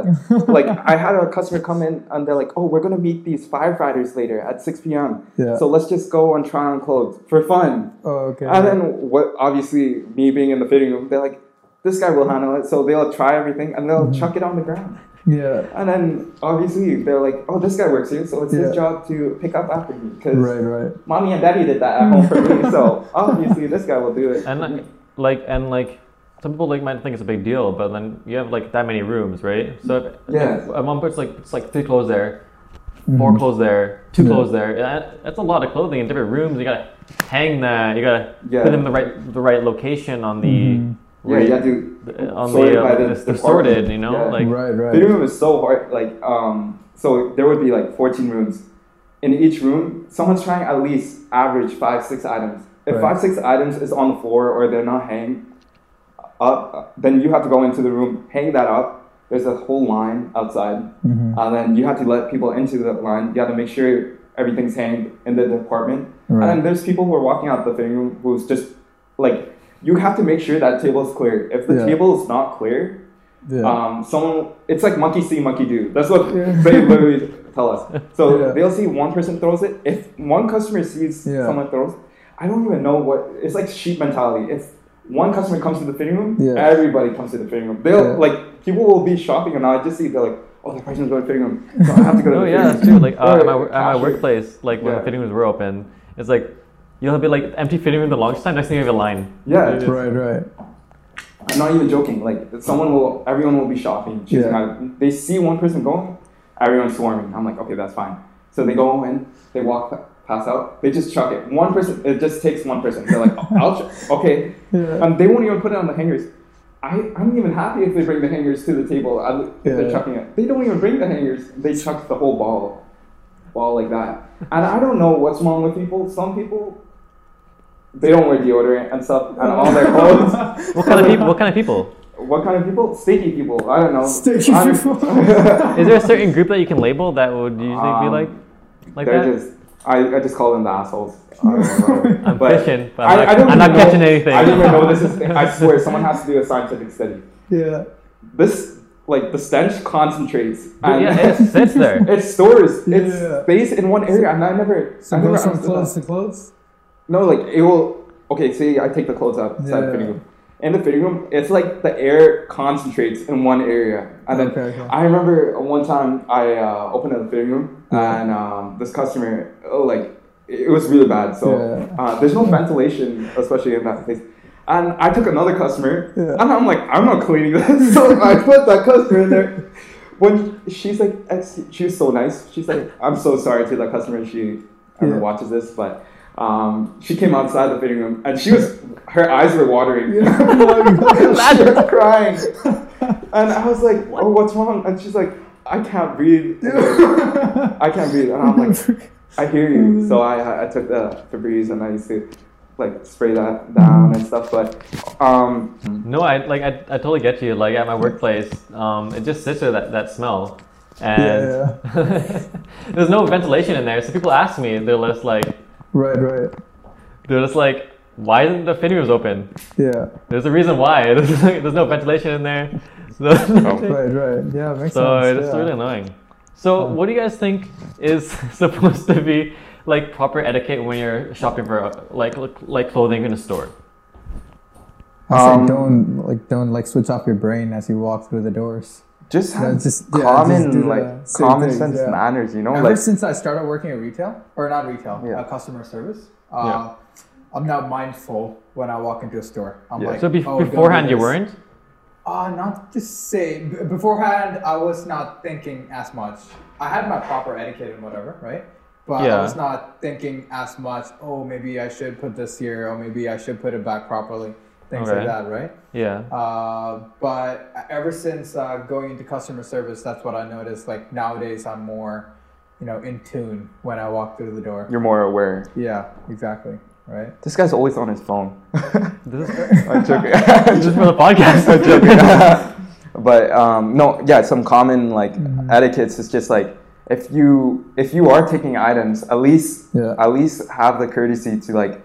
[SPEAKER 4] [laughs] like. I had a customer come in and they're like, "Oh, we're gonna meet these firefighters later at 6 p.m.
[SPEAKER 2] Yeah.
[SPEAKER 4] So let's just go and try on clothes for fun."
[SPEAKER 2] Oh, okay.
[SPEAKER 4] And then what? Obviously, me being in the fitting room, they're like, "This guy will handle it." So they'll try everything and they'll
[SPEAKER 2] Mm-hmm.
[SPEAKER 4] chuck it on the ground.
[SPEAKER 2] Yeah.
[SPEAKER 4] And then obviously they're like, "Oh, this guy works here, so it's
[SPEAKER 2] Yeah.
[SPEAKER 4] his job to pick up after me." Because
[SPEAKER 2] Right. Right.
[SPEAKER 4] mommy and daddy did that at home for me, [laughs] so obviously this guy will do it.
[SPEAKER 1] And like and like some people like might think it's a big deal, but then you have like that many rooms, right? So if,
[SPEAKER 4] Yeah.
[SPEAKER 1] if at one point it's like it's like three clothes there, 4
[SPEAKER 2] Mhm.
[SPEAKER 1] clothes there, two
[SPEAKER 2] Yeah.
[SPEAKER 1] clothes there. That, that's a lot of clothing in different rooms. You gotta hang that. You gotta
[SPEAKER 4] Yeah.
[SPEAKER 1] put them in the right the right location on the
[SPEAKER 2] Mhm.
[SPEAKER 4] Yeah, you have to
[SPEAKER 1] on
[SPEAKER 4] sort it
[SPEAKER 1] the,
[SPEAKER 4] by
[SPEAKER 1] uh,
[SPEAKER 4] the
[SPEAKER 1] it's- they're sorted. You know,
[SPEAKER 4] Yeah.
[SPEAKER 1] like
[SPEAKER 2] right. Right.
[SPEAKER 4] Fitting room is so hard. Like, um, so there would be like 14 rooms. In each room, someone's trying at least average five, six items. If
[SPEAKER 2] Right.
[SPEAKER 4] five, six items is on the floor or they're not hanging up, then you have to go into the room, hang that up. There's a whole line outside.
[SPEAKER 2] Mhm.
[SPEAKER 4] And then you have to let people into the line. You have to make sure everything's hanged in the department. And then there's people who are walking out the fitting room who's just like, you have to make sure that table is clear. If the
[SPEAKER 2] Yeah.
[SPEAKER 4] table is not clear,
[SPEAKER 2] Yeah.
[SPEAKER 4] um, someone it's like monkey see, monkey do. That's what
[SPEAKER 2] Yeah.
[SPEAKER 4] they literally tell us. [laughs] So
[SPEAKER 2] Yeah.
[SPEAKER 4] they'll see one person throws it. If one customer sees
[SPEAKER 2] Yeah.
[SPEAKER 4] someone throws, I don't even know what. It's like sheep mentality. If one customer comes to the fitting room,
[SPEAKER 2] Yeah.
[SPEAKER 4] everybody comes to the fitting room. They'll
[SPEAKER 2] Yeah.
[SPEAKER 4] like people will be shopping and I just see they're like, oh, the person's going to the fitting room, so I have to go to [laughs]
[SPEAKER 1] Oh
[SPEAKER 4] the
[SPEAKER 1] yeah,
[SPEAKER 4] fitting
[SPEAKER 1] that's
[SPEAKER 4] room.
[SPEAKER 1] true. Like uh, at, my, [laughs] at my workplace, like when
[SPEAKER 4] Yeah.
[SPEAKER 1] the fitting rooms were open, it's like you'll have like empty fitting room the longest time. Next thing you have a line.
[SPEAKER 4] Yeah.
[SPEAKER 1] It's just-
[SPEAKER 2] Right. Right.
[SPEAKER 4] I'm not even joking. Like someone will, everyone will be shopping. choosing
[SPEAKER 2] Yeah.
[SPEAKER 4] item. They see one person going, everyone's swarming. I'm like, okay, that's fine. So they go in, they walk, pa- pass out. They just chuck it. One person. It just takes one person. They're like, oh, I'll ch- [laughs] okay,
[SPEAKER 2] Yeah.
[SPEAKER 4] and they won't even put it on the hangers. I, I'm even happy if they bring the hangers to the table. I,
[SPEAKER 2] Yeah.
[SPEAKER 4] they're chucking it, they don't even bring the hangers. They chuck the whole ball, ball like that. And I don't know what's wrong with people. Some people. They don't wear deodorant and stuff, and all their [laughs] clothes.
[SPEAKER 1] What kind of people? What kind of people?
[SPEAKER 4] What kind of people? Sticky people. I don't know.
[SPEAKER 2] Sticky
[SPEAKER 4] I'm-
[SPEAKER 2] people. [laughs]
[SPEAKER 1] Is there a certain group that you can label that would usually be
[SPEAKER 4] Um,
[SPEAKER 1] like like
[SPEAKER 4] They're
[SPEAKER 1] that?
[SPEAKER 4] just. I, I just call them the assholes. I don't [laughs]
[SPEAKER 1] I'm
[SPEAKER 4] But
[SPEAKER 1] fishing, but
[SPEAKER 4] I-
[SPEAKER 1] I'm not,
[SPEAKER 4] I don't
[SPEAKER 1] I'm not
[SPEAKER 4] know-
[SPEAKER 1] catching anything.
[SPEAKER 4] I didn't even know this is. I swear, someone has to do a scientific study.
[SPEAKER 2] yeah.
[SPEAKER 4] This, like, the stench concentrates. And
[SPEAKER 1] yeah, it sits there.
[SPEAKER 4] it stores.
[SPEAKER 2] Yeah.
[SPEAKER 4] It stays in one area, and I never.
[SPEAKER 2] So
[SPEAKER 4] I
[SPEAKER 2] it
[SPEAKER 4] never
[SPEAKER 2] from clothes to clothes.
[SPEAKER 4] No, like it will. Okay, say I take the clothes out outside the fitting room. In the fitting room, it's like the air concentrates in one area, and then
[SPEAKER 2] Okay, okay.
[SPEAKER 4] I remember one time I uh, opened up the fitting room,
[SPEAKER 2] Yeah.
[SPEAKER 4] and um, this customer, oh, like it was really bad. So
[SPEAKER 2] Yeah.
[SPEAKER 4] uh, there's no ventilation, especially in that place. And I took another customer,
[SPEAKER 2] Yeah.
[SPEAKER 4] and I'm like, I'm not cleaning this. [laughs] so I put that customer in there. When she's like, she was so nice. She's like, I'm so sorry to that customer. She ever
[SPEAKER 2] Yeah.
[SPEAKER 4] watches this, but um, she came outside the fitting room, and she was, her eyes were watering.
[SPEAKER 2] Yeah.
[SPEAKER 4] she was crying, and I was like, "Oh, what's wrong?" And she's like, "I can't breathe. [laughs] I can't breathe." And I'm like, I hear you. So I, I took the Febreze and I used to like spray that down and stuff. But um,
[SPEAKER 1] No, I like I, I totally get you. Like at my workplace, um, it just sits there that, that smell, and [laughs] there's no ventilation in there. So people ask me, they're just like
[SPEAKER 2] right. Right.
[SPEAKER 1] they're just like, why isn't the fitting rooms open?
[SPEAKER 2] Yeah.
[SPEAKER 1] There's a reason why. [laughs] There's, like, there's no ventilation in there. [laughs] So, [laughs]
[SPEAKER 2] Right. Right. Yeah. Makes
[SPEAKER 1] so
[SPEAKER 2] sense.
[SPEAKER 1] So it's
[SPEAKER 2] yeah.
[SPEAKER 1] really annoying. So what do you guys think is supposed to be like proper etiquette when you're shopping for like like clothing in a store?
[SPEAKER 2] I say
[SPEAKER 4] Um,
[SPEAKER 2] don't like don't like switch off your brain as you walk through the doors.
[SPEAKER 4] Just
[SPEAKER 2] Yeah,
[SPEAKER 4] have
[SPEAKER 2] just- yeah,
[SPEAKER 4] common
[SPEAKER 2] just
[SPEAKER 4] like common
[SPEAKER 2] things,
[SPEAKER 4] sense
[SPEAKER 2] yeah.
[SPEAKER 4] manners, you know?
[SPEAKER 2] Ever
[SPEAKER 4] Like
[SPEAKER 2] since I started working at retail, or not retail,
[SPEAKER 4] Yeah.
[SPEAKER 2] uh, customer service, uh, I'm now mindful when I walk into a store. I'm
[SPEAKER 4] Yeah.
[SPEAKER 2] like,
[SPEAKER 1] So bef-
[SPEAKER 2] "Oh, don't do
[SPEAKER 1] beforehand, you weren't.
[SPEAKER 2] Uh, not to say b- beforehand, I was not thinking as much. I had my proper etiquette and whatever, right? But
[SPEAKER 1] Yeah.
[SPEAKER 2] I was not thinking as much. Oh, maybe I should put this here, or maybe I should put it back properly. Things like that, right?
[SPEAKER 1] Yeah.
[SPEAKER 2] Uh, but ever since uh, going into customer service, that's what I noticed. Like nowadays, I'm more, you know, in tune when I walk through the door.
[SPEAKER 4] you're more aware.
[SPEAKER 2] Yeah, exactly. Right.
[SPEAKER 4] This guy's always on his phone. [laughs]
[SPEAKER 1] This is [laughs]
[SPEAKER 4] I'm joking. [laughs]
[SPEAKER 1] just for the podcast.
[SPEAKER 4] I'm joking. but um, no, yeah, some common like etiquettes is just like if you if you are taking items, at least
[SPEAKER 2] Yeah.
[SPEAKER 4] at least have the courtesy to like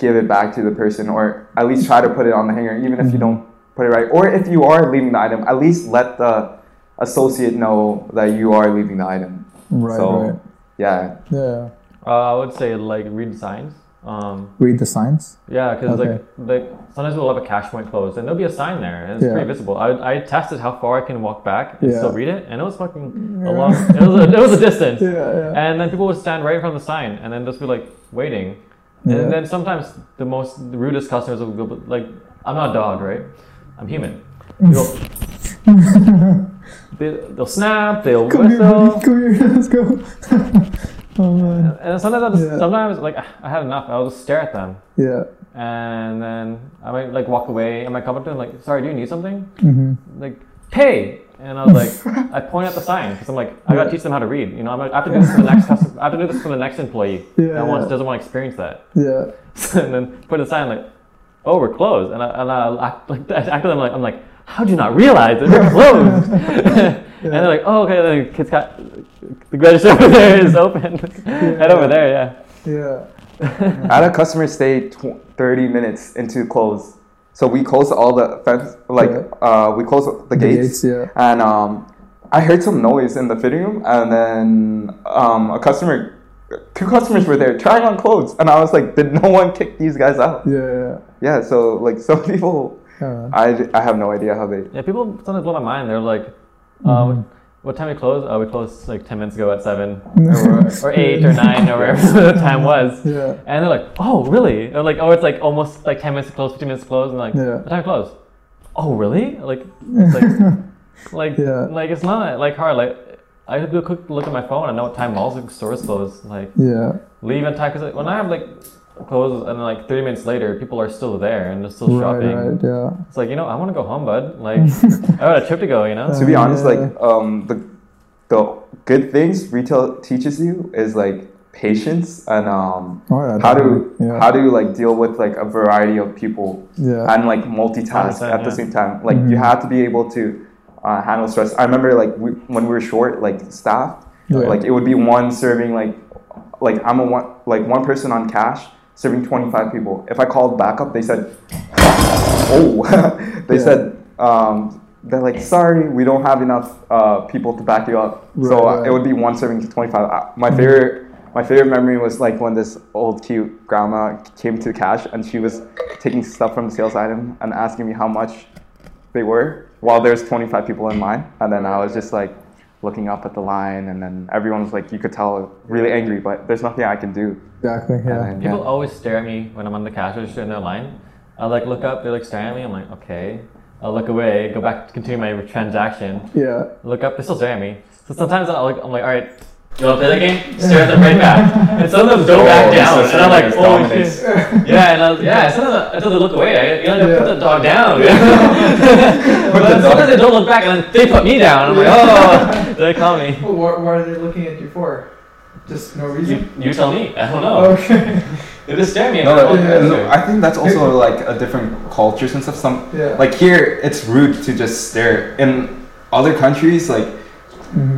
[SPEAKER 4] give it back to the person, or at least try to put it on the hanger, even if you don't put it right. Or if you are leaving the item, at least let the associate know that you are leaving the item.
[SPEAKER 2] Right.
[SPEAKER 4] so
[SPEAKER 2] right.
[SPEAKER 4] yeah,
[SPEAKER 2] Yeah.
[SPEAKER 1] Uh, I would say like read the signs. Um,
[SPEAKER 2] Read the signs.
[SPEAKER 1] yeah, because
[SPEAKER 2] Okay.
[SPEAKER 1] like like sometimes we'll have a cash point closed and there'll be a sign there and it's
[SPEAKER 2] Yeah.
[SPEAKER 1] pretty visible. I, I tested how far I can walk back and
[SPEAKER 2] Yeah.
[SPEAKER 1] still read it and it was fucking a long. It was a, it was a distance. [laughs]
[SPEAKER 2] Yeah. Yeah.
[SPEAKER 1] And then people would stand right in front of the sign and then just be like waiting.
[SPEAKER 2] Yeah.
[SPEAKER 1] And then sometimes the most the rudest customers will go like, I'm not a dog, right? I'm human. They'll, [laughs] they, they'll snap, they'll
[SPEAKER 2] Come here,
[SPEAKER 1] whistle.
[SPEAKER 2] buddy. Come here. [laughs] Let's go. [laughs] oh man.
[SPEAKER 1] And sometimes, I'll just,
[SPEAKER 2] Yeah.
[SPEAKER 1] sometimes like I had enough. I'll just stare at them,
[SPEAKER 2] Yeah.
[SPEAKER 1] and then I might like walk away. I might come up to them like, "Sorry, do you need something?"
[SPEAKER 2] Mm-hmm.
[SPEAKER 1] Like, pay. And I was like, [laughs] I point at the sign because I'm like, I gotta teach them how to read. You know, I'm like, I have to do this for the next customer. I have to do this for the next employee
[SPEAKER 2] Yeah,
[SPEAKER 1] that wants doesn't want to experience that.
[SPEAKER 2] Yeah. [laughs]
[SPEAKER 1] and then put a sign like, "Oh, we're closed," and I and I act like I act to them like I'm like, "How do you not realize that we're closed?" [laughs] and they're like, "Oh, okay." Then the kids got the register over there is open. Head over there, yeah.
[SPEAKER 2] Yeah.
[SPEAKER 4] I had a customer stay tw- 30 minutes into close. So we closed all the fence, like
[SPEAKER 2] Yeah.
[SPEAKER 4] uh, we closed the,
[SPEAKER 2] The
[SPEAKER 4] gates,
[SPEAKER 2] gates, yeah.
[SPEAKER 4] and um, I heard some noise in the fitting room, and then um, a customer, two customers were there trying on clothes, and I was like, did no one kick these guys out?
[SPEAKER 2] Yeah. Yeah.
[SPEAKER 4] Yeah, so like [laughs] some people,
[SPEAKER 2] Yeah.
[SPEAKER 4] I, I have no idea how they.
[SPEAKER 1] Yeah, people sometimes blow my mind. They're like, uh,
[SPEAKER 2] Mhm.
[SPEAKER 1] "What time we close? Oh, we closed like ten minutes ago at seven, [laughs] or, or eight, or nine, or whatever [laughs] the time was."
[SPEAKER 2] Yeah.
[SPEAKER 1] And they're like, "Oh, really?" Or like, "Oh, it's like almost like ten minutes to close, fifteen minutes to close," and like,
[SPEAKER 2] Yeah.
[SPEAKER 1] "What time to close?" Oh, really? Like, it's like, [laughs] like,
[SPEAKER 2] Yeah.
[SPEAKER 1] like it's not like hard. Like, I do a quick look at my phone. I know what time malls and stores close. Like,
[SPEAKER 2] Yeah.
[SPEAKER 1] leave in time because when I have like close and like thirty minutes later, people are still there and they're still
[SPEAKER 2] Right.
[SPEAKER 1] shopping.
[SPEAKER 2] Right. Yeah.
[SPEAKER 1] It's like you know, I want to go home, bud. [laughs] Like, I got a trip to go. You know.
[SPEAKER 4] To be honest,
[SPEAKER 2] yeah.
[SPEAKER 4] like um, the the good things retail teaches you is like patience and um,
[SPEAKER 2] Oh, yeah,
[SPEAKER 4] how to
[SPEAKER 2] definitely. yeah.
[SPEAKER 4] how to like deal with like a variety of people
[SPEAKER 2] yeah.
[SPEAKER 4] and like multitask
[SPEAKER 1] Understand,
[SPEAKER 4] at the same time. Like you
[SPEAKER 2] Mhm.
[SPEAKER 4] have to be able to uh, handle stress. I remember like we, when we were short, like staff,
[SPEAKER 2] Yeah.
[SPEAKER 4] like it would be one serving like like I'm a one like one person on cash serving 25 people. If I called backup, they said, [laughs] oh, [laughs] they
[SPEAKER 2] Yeah.
[SPEAKER 4] said. Um, they're like, sorry, we don't have enough uh, people to back you up. so
[SPEAKER 2] Right,
[SPEAKER 4] uh,
[SPEAKER 2] right.
[SPEAKER 4] it would be one serving to 25. Uh, my favorite, my favorite memory was like when this old cute grandma came to the cash and she was taking stuff from the sales item and asking me how much they were while there's 25 people in line. And then I was just like looking up at the line and then everyone's like, you could tell really angry, but there's nothing I can do.
[SPEAKER 2] Exactly. Yeah.
[SPEAKER 4] then,
[SPEAKER 1] People
[SPEAKER 4] yeah.
[SPEAKER 1] always stare at me when I'm on the cash register in their line. I like look up, they're like staring at me. I'm like, okay. I'll look away, go back, continue my transaction.
[SPEAKER 2] Yeah.
[SPEAKER 1] Look up, they're still stare at me. So sometimes I'll like, I'm like, all right, you want to play that game? Stare at them right back. And some of them go
[SPEAKER 4] Oh,
[SPEAKER 1] back down,
[SPEAKER 4] is
[SPEAKER 1] and I'm like,
[SPEAKER 4] serious
[SPEAKER 1] oh
[SPEAKER 4] dominance.
[SPEAKER 1] shit. Yeah, and I was, yeah, sometimes until they look away, I, you know,
[SPEAKER 2] Yeah.
[SPEAKER 1] put the dog down. [laughs] [laughs] but then sometimes they don't look back, and then they put me down. I'm like, oh, they call me.
[SPEAKER 2] Well, what, what are they looking at you for? Just no
[SPEAKER 1] You, you tell me. I don't know.
[SPEAKER 2] Okay. [laughs]
[SPEAKER 1] They just stare at me.
[SPEAKER 5] No,
[SPEAKER 1] I'm
[SPEAKER 5] no,
[SPEAKER 1] like,
[SPEAKER 5] no. I think that's also like a different cultures and stuff. Some
[SPEAKER 2] Yeah.
[SPEAKER 5] like here, it's rude to just stare. In other countries, like.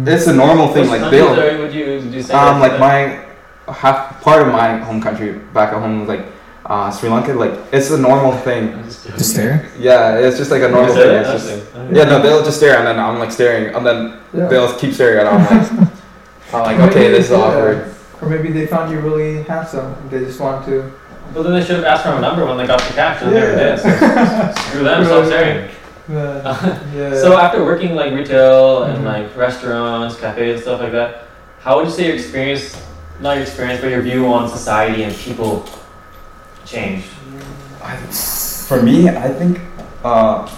[SPEAKER 5] It's a normal thing.
[SPEAKER 1] Which
[SPEAKER 5] Like they'll,
[SPEAKER 1] are- would you, would you say
[SPEAKER 5] um, like my half part of my home country back at home was like uh, Sri Lanka. Like it's a normal thing.
[SPEAKER 1] them?
[SPEAKER 2] Just stare.
[SPEAKER 5] Yeah, it's just like a normal thing. It's just yeah, no, they'll just stare and then I'm like staring and then
[SPEAKER 2] Yeah.
[SPEAKER 5] they'll keep staring at. it. I'm like, [laughs] I'm like okay, this is awkward.
[SPEAKER 2] Or maybe they found you really handsome. They just want to.
[SPEAKER 1] Well, then they should have asked for my number when they got the cash, and they
[SPEAKER 2] Yeah.
[SPEAKER 1] never did. So screw them, stop [laughs] staring. [laughs]
[SPEAKER 2] yeah.
[SPEAKER 1] So after working like retail and
[SPEAKER 2] Mhm.
[SPEAKER 1] like restaurants, cafes, and stuff like that, how would you say your experience, not your experience, but your view on society and people changed?
[SPEAKER 4] I, for me, I think uh,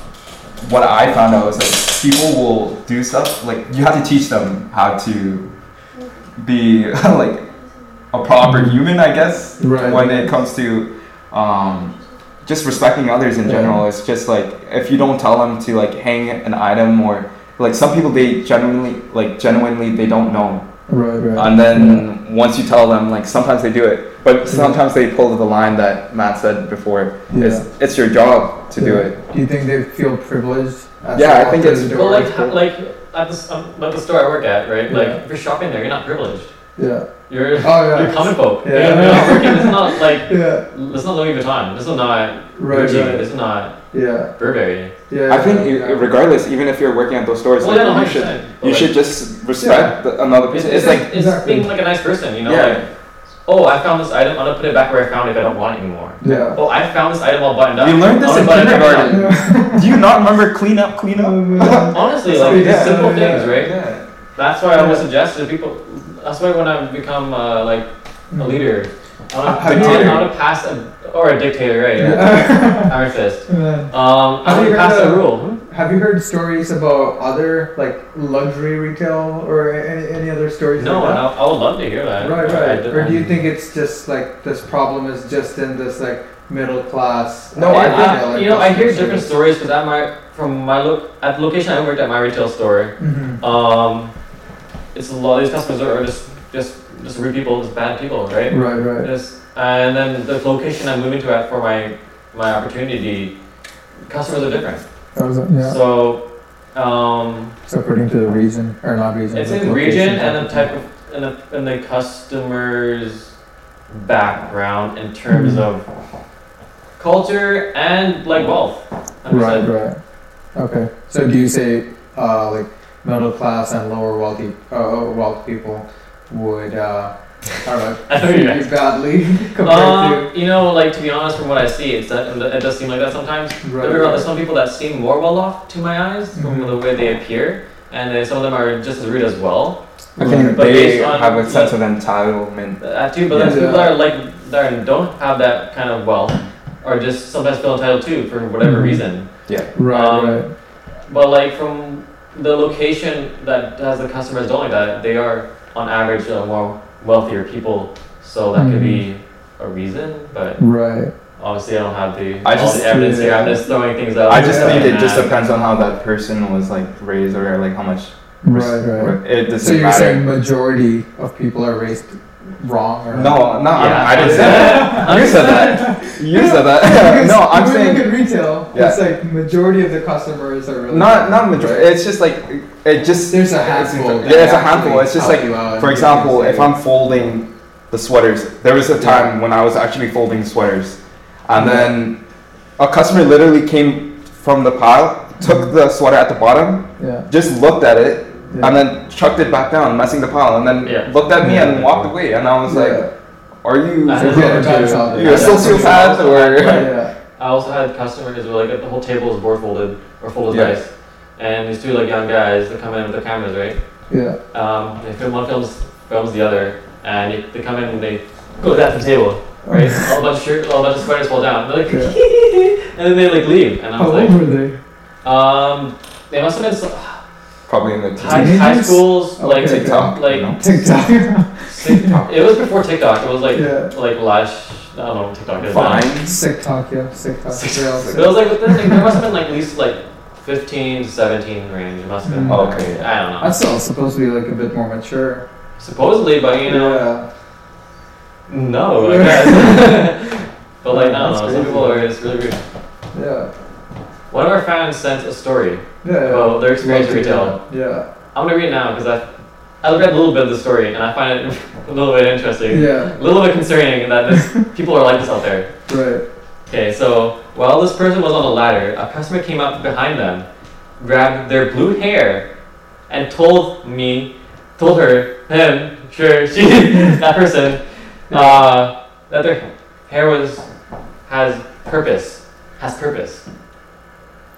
[SPEAKER 4] what I found out was like people will do stuff like you have to teach them how to be [laughs] like a proper human, I guess.
[SPEAKER 2] Right.
[SPEAKER 4] When it comes to um, just respecting others in general, it's just like if you don't tell them to like hang an item or like some people they genuinely like genuinely they don't know
[SPEAKER 2] right, right.
[SPEAKER 4] and then once you tell them like sometimes they do it but sometimes they pull the line that matt said before
[SPEAKER 2] Yeah.
[SPEAKER 4] it's, it's your job to do it
[SPEAKER 2] Do you think they feel privileged? as
[SPEAKER 4] Yeah, I think
[SPEAKER 2] through
[SPEAKER 4] it's-
[SPEAKER 1] Well, like like at the um, at the store I work at, right? Like if you're shopping there, you're not privileged.
[SPEAKER 2] Yeah.
[SPEAKER 1] You're
[SPEAKER 2] Oh yeah.
[SPEAKER 1] you're common folk.
[SPEAKER 2] Yeah.
[SPEAKER 1] You're, you're not working. This is not like [laughs]
[SPEAKER 2] Yeah.
[SPEAKER 1] this is not Louis Vuitton. This is not
[SPEAKER 2] Right.
[SPEAKER 1] Gucci.
[SPEAKER 2] Right.
[SPEAKER 1] This is not
[SPEAKER 2] Yeah.
[SPEAKER 1] Burberry.
[SPEAKER 2] Yeah.
[SPEAKER 4] i think
[SPEAKER 2] yeah.
[SPEAKER 4] regardless even if you're working at those stores
[SPEAKER 1] Well,
[SPEAKER 4] like,
[SPEAKER 1] yeah,
[SPEAKER 4] you should you
[SPEAKER 1] like,
[SPEAKER 4] should just respect the, another person
[SPEAKER 1] it's,
[SPEAKER 4] it's, like
[SPEAKER 1] like it's
[SPEAKER 2] Exactly.
[SPEAKER 1] being like a nice person, you know.
[SPEAKER 4] Yeah.
[SPEAKER 1] Like, oh, I found this item. I'm gonna put it back where I found it if I don't want it anymore.
[SPEAKER 2] Yeah.
[SPEAKER 1] Oh, I found this item all buttoned up.
[SPEAKER 4] You learned this in
[SPEAKER 1] gonna button
[SPEAKER 4] kindergarten.
[SPEAKER 1] up. [laughs]
[SPEAKER 4] do you not remember clean up clean up
[SPEAKER 1] Mm-hmm. [laughs] Honestly, like
[SPEAKER 2] Yeah,
[SPEAKER 1] simple
[SPEAKER 2] yeah,
[SPEAKER 1] things, right?
[SPEAKER 4] yeah
[SPEAKER 1] That's why I would suggest to people. That's why when I become uh, like a leader, I want
[SPEAKER 2] Have
[SPEAKER 1] to, I want to pass a or a dictator, right? Yeah.
[SPEAKER 2] Yeah. [laughs]
[SPEAKER 1] Iron Fist. [laughs]
[SPEAKER 2] Man.
[SPEAKER 1] Um, I
[SPEAKER 2] Have
[SPEAKER 1] want
[SPEAKER 2] you
[SPEAKER 1] to pass a
[SPEAKER 2] of-
[SPEAKER 1] rule.
[SPEAKER 2] Have you heard stories about other like luxury retail or any, any other stories?
[SPEAKER 1] No,
[SPEAKER 2] like that?
[SPEAKER 1] I, I would love to hear that.
[SPEAKER 2] Right,
[SPEAKER 1] I- I
[SPEAKER 2] right. Or do you think it's just like this problem is just in this like middle class?
[SPEAKER 4] No, I
[SPEAKER 1] I,
[SPEAKER 4] think-
[SPEAKER 2] retail, like,
[SPEAKER 1] you know, I hear
[SPEAKER 2] customer
[SPEAKER 1] different stories because at my from my look at the location I worked at my retail store.
[SPEAKER 2] Mhm.
[SPEAKER 1] Um, it's a lot. These customers are, just just just rude people, just bad people, right?
[SPEAKER 2] Right, right.
[SPEAKER 1] Just, and then the location I'm moving to at for my my opportunity, customers are different.
[SPEAKER 2] Yeah.
[SPEAKER 1] So, um,
[SPEAKER 2] So according to the region or not region?
[SPEAKER 1] it's in region and the type of and the and the customer's background in terms
[SPEAKER 2] Mhm.
[SPEAKER 1] of culture and like wealth.
[SPEAKER 2] Right, right. Okay. So do you say uh, like middle class and lower wealthy uh, wealth people would uh, I don't know
[SPEAKER 1] I know
[SPEAKER 2] treat
[SPEAKER 1] you're
[SPEAKER 2] badly [laughs] compared
[SPEAKER 1] Um, you know, like to be honest, from what I see, it's that it does seem like that sometimes.
[SPEAKER 2] to
[SPEAKER 1] Don't get me wrong, There's some people that seem more well off to my eyes from
[SPEAKER 2] Mhm.
[SPEAKER 1] the way they appear, and then some of them are just as rude as well.
[SPEAKER 4] i think
[SPEAKER 1] But
[SPEAKER 4] they
[SPEAKER 1] based on,
[SPEAKER 4] have a sense
[SPEAKER 1] like-
[SPEAKER 4] of entitlement
[SPEAKER 1] That too, but then people that are like that don't have that kind of wealth, or just sometimes feel entitled too for whatever
[SPEAKER 2] Mhm.
[SPEAKER 1] reason.
[SPEAKER 2] Right,
[SPEAKER 1] Um,
[SPEAKER 2] right.
[SPEAKER 1] But like from the location that has the customers don't like that, they are on average uh, more wealthier people, so that could be a reason. But
[SPEAKER 2] Right.
[SPEAKER 1] obviously, I don't have the
[SPEAKER 4] I just-
[SPEAKER 1] the evidence here. I'm just throwing things out.
[SPEAKER 4] i just
[SPEAKER 2] Yeah.
[SPEAKER 4] think it just depends on how that person was like raised or like how much
[SPEAKER 2] Right, right.
[SPEAKER 4] it doesn't
[SPEAKER 2] So you're
[SPEAKER 4] matter
[SPEAKER 2] saying majority of people are raised wrong or
[SPEAKER 4] no no
[SPEAKER 1] Yeah.
[SPEAKER 4] I, I didn't say that. [laughs] You said that. You said that. [laughs] No i'm saying
[SPEAKER 2] look at retail,
[SPEAKER 4] Yeah.
[SPEAKER 2] it's like majority of the customers are really
[SPEAKER 4] not not majority. It's just like it just
[SPEAKER 2] There's a handful.
[SPEAKER 4] yeah it's a handful. It's just like For example, if I'm folding the sweaters, there was a time when I was actually folding sweaters, and
[SPEAKER 2] Yeah.
[SPEAKER 4] then a customer literally came from the pile, took mm-hmm. the sweater at the bottom,
[SPEAKER 2] yeah,
[SPEAKER 4] just looked at it,
[SPEAKER 2] yeah.
[SPEAKER 4] and then chucked it back down, messing the pile, and then
[SPEAKER 1] Yeah.
[SPEAKER 4] looked at me
[SPEAKER 2] Yeah.
[SPEAKER 4] and walked away. And I was
[SPEAKER 2] Yeah.
[SPEAKER 4] like, "Are you,
[SPEAKER 1] I- [laughs]
[SPEAKER 2] Yeah, that's all.
[SPEAKER 4] you a sociopath or?"
[SPEAKER 2] yeah,
[SPEAKER 1] I also had customers where like the whole table is board folded or folded
[SPEAKER 4] Yeah.
[SPEAKER 1] nice, and these two like young guys that come in with their cameras, right?
[SPEAKER 2] yeah.
[SPEAKER 1] Um, they film one films films the other, and they, they come in and they go that to the table, right? [laughs] all a bunch of shirt, all a bunch of sweaters fall down. They're like, [laughs] and then they like leave, and I was
[SPEAKER 2] How
[SPEAKER 1] was
[SPEAKER 2] old were they?
[SPEAKER 1] um, they must have been so,
[SPEAKER 4] Probably in the
[SPEAKER 1] high,
[SPEAKER 4] teens.
[SPEAKER 1] high
[SPEAKER 2] Teenagers?
[SPEAKER 1] schools, like
[SPEAKER 4] TikTok,
[SPEAKER 1] like
[SPEAKER 4] you know? [laughs]
[SPEAKER 2] TikTok.
[SPEAKER 1] It was before TikTok. It was like
[SPEAKER 2] Yeah.
[SPEAKER 1] like Lash. I don't know what TikTok is. now.
[SPEAKER 2] TikTok, yeah, TikTok.
[SPEAKER 1] But it was like within like, there must have been like at least like 15 to 17 range. It must have been.
[SPEAKER 2] Mm.
[SPEAKER 4] Okay.
[SPEAKER 1] I don't know.
[SPEAKER 2] That's still supposed to be like a bit more mature.
[SPEAKER 1] Supposedly, but you know,
[SPEAKER 2] yeah.
[SPEAKER 1] no, I [laughs] guess. [laughs] but like, I don't
[SPEAKER 2] That's
[SPEAKER 1] know. Some people are just really weird.
[SPEAKER 2] Yeah.
[SPEAKER 1] One of our fans sent a story
[SPEAKER 2] Yeah. yeah.
[SPEAKER 1] about their experience in retail.
[SPEAKER 2] that.
[SPEAKER 1] I'm gonna read it now because I I read a little bit of the story and I find it [laughs] a little bit interesting.
[SPEAKER 2] Yeah.
[SPEAKER 1] A little bit concerning that this [laughs] people are like this out there.
[SPEAKER 2] Right.
[SPEAKER 1] Okay, so while this person was on a ladder, a customer came up behind them, grabbed their blue hair, and told me, told her, him, sure, she, [laughs] that person, uh, that their hair was has purpose, has purpose.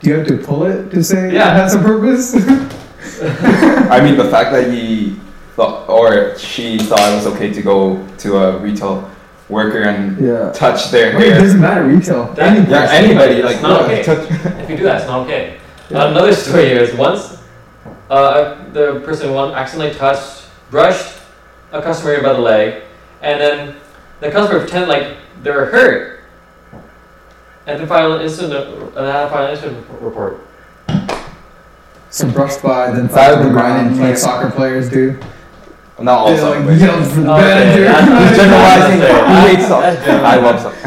[SPEAKER 2] Do you have to pull it to say
[SPEAKER 1] Yeah.
[SPEAKER 2] it has a purpose? [laughs]
[SPEAKER 4] I mean, the fact that he thought or she thought it was okay to go to a retail worker and
[SPEAKER 2] yeah.
[SPEAKER 4] touch their
[SPEAKER 2] Wait, it
[SPEAKER 4] hair.
[SPEAKER 2] doesn't matter retail.
[SPEAKER 1] That-
[SPEAKER 2] Any
[SPEAKER 4] Yeah, anybody
[SPEAKER 1] It's
[SPEAKER 4] like
[SPEAKER 1] not okay.
[SPEAKER 4] touch.
[SPEAKER 1] If you do that, it's not okay. Another story here is once uh, the person one accidentally touched, brushed a customer by the leg, and then the customer pretended like they were hurt, and then filed an incident, uh, had to file an incident report.
[SPEAKER 2] So brushed by, then
[SPEAKER 4] That
[SPEAKER 2] fell to
[SPEAKER 4] would
[SPEAKER 2] the
[SPEAKER 4] be
[SPEAKER 2] ground
[SPEAKER 4] wrong.
[SPEAKER 2] like soccer players do.
[SPEAKER 4] Not all
[SPEAKER 2] They
[SPEAKER 4] soccer
[SPEAKER 2] like
[SPEAKER 4] players.
[SPEAKER 2] yelled for the
[SPEAKER 1] Okay,
[SPEAKER 2] manager.
[SPEAKER 1] that's-
[SPEAKER 4] Generalizing.
[SPEAKER 1] That's
[SPEAKER 4] I hate soccer. [laughs] I love soccer. [laughs]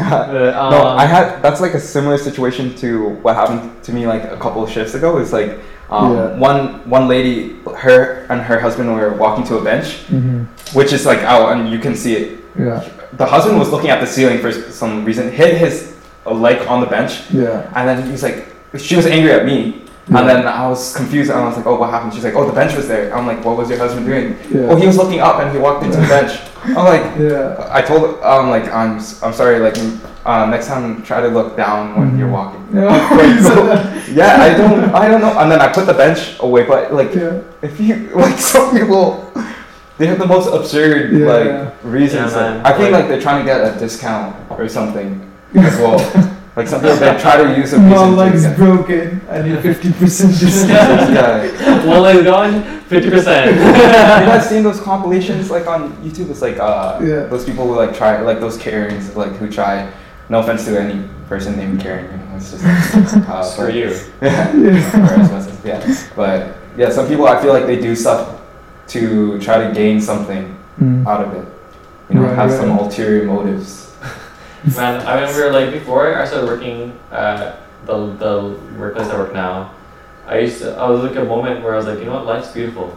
[SPEAKER 4] No,
[SPEAKER 1] um,
[SPEAKER 4] I had that's like a similar situation to what happened to me like a couple of shifts ago. It's like um,
[SPEAKER 2] Yeah.
[SPEAKER 4] one one lady, her and her husband were walking to a bench,
[SPEAKER 2] hmm
[SPEAKER 4] which is like out and you can see it.
[SPEAKER 2] Yeah,
[SPEAKER 4] The husband was looking at the ceiling for some reason, hit his leg on the bench,
[SPEAKER 2] yeah.
[SPEAKER 4] and then he's like, she was angry at me.
[SPEAKER 2] Yeah.
[SPEAKER 4] And then I was confused and I was like, oh, what happened? She's like, oh, the bench was there. I'm like, what was your husband doing?
[SPEAKER 2] Yeah.
[SPEAKER 4] Oh, he was looking up and he walked into the bench. I'm like, [laughs]
[SPEAKER 2] yeah.
[SPEAKER 4] I told um like I'm I'm sorry like uh, next time try to look down when
[SPEAKER 2] Mhm.
[SPEAKER 4] you're walking.
[SPEAKER 2] Yeah. [laughs]
[SPEAKER 4] So, [laughs] yeah, I don't I don't know. And then I put the bench away, but like
[SPEAKER 2] yeah.
[SPEAKER 4] if you like some people, they have the most absurd
[SPEAKER 2] Yeah.
[SPEAKER 4] like reasons.
[SPEAKER 1] Yeah, man.
[SPEAKER 4] Like, I think
[SPEAKER 1] Like-
[SPEAKER 4] like they're trying to get a discount or something as well. like some people they try to use a reason
[SPEAKER 2] My
[SPEAKER 4] to
[SPEAKER 2] leg's
[SPEAKER 4] get-
[SPEAKER 2] broken. I need fifty percent [laughs] discount.
[SPEAKER 4] yeah.
[SPEAKER 1] One leg gone, fifty percent. [laughs]
[SPEAKER 4] you
[SPEAKER 1] percent.
[SPEAKER 4] guys seen those compilations like on YouTube? It's like uh,
[SPEAKER 2] Yeah.
[SPEAKER 4] those people who like try like those Karens like who try. No offense to any person named Karen, you know, it's just uh, [laughs]
[SPEAKER 1] For
[SPEAKER 4] but-
[SPEAKER 1] you.
[SPEAKER 4] Yeah.
[SPEAKER 2] Yeah.
[SPEAKER 4] or as much as- yeah. But yeah, some people I feel like they do stuff to try to gain something
[SPEAKER 2] Mm.
[SPEAKER 4] out of it. You know,
[SPEAKER 2] Right,
[SPEAKER 4] have
[SPEAKER 2] right.
[SPEAKER 4] some ulterior motives.
[SPEAKER 1] Man, I remember like before I started working at the the workplace I work now, I used to I was like a moment where I was like, you know what, life's beautiful.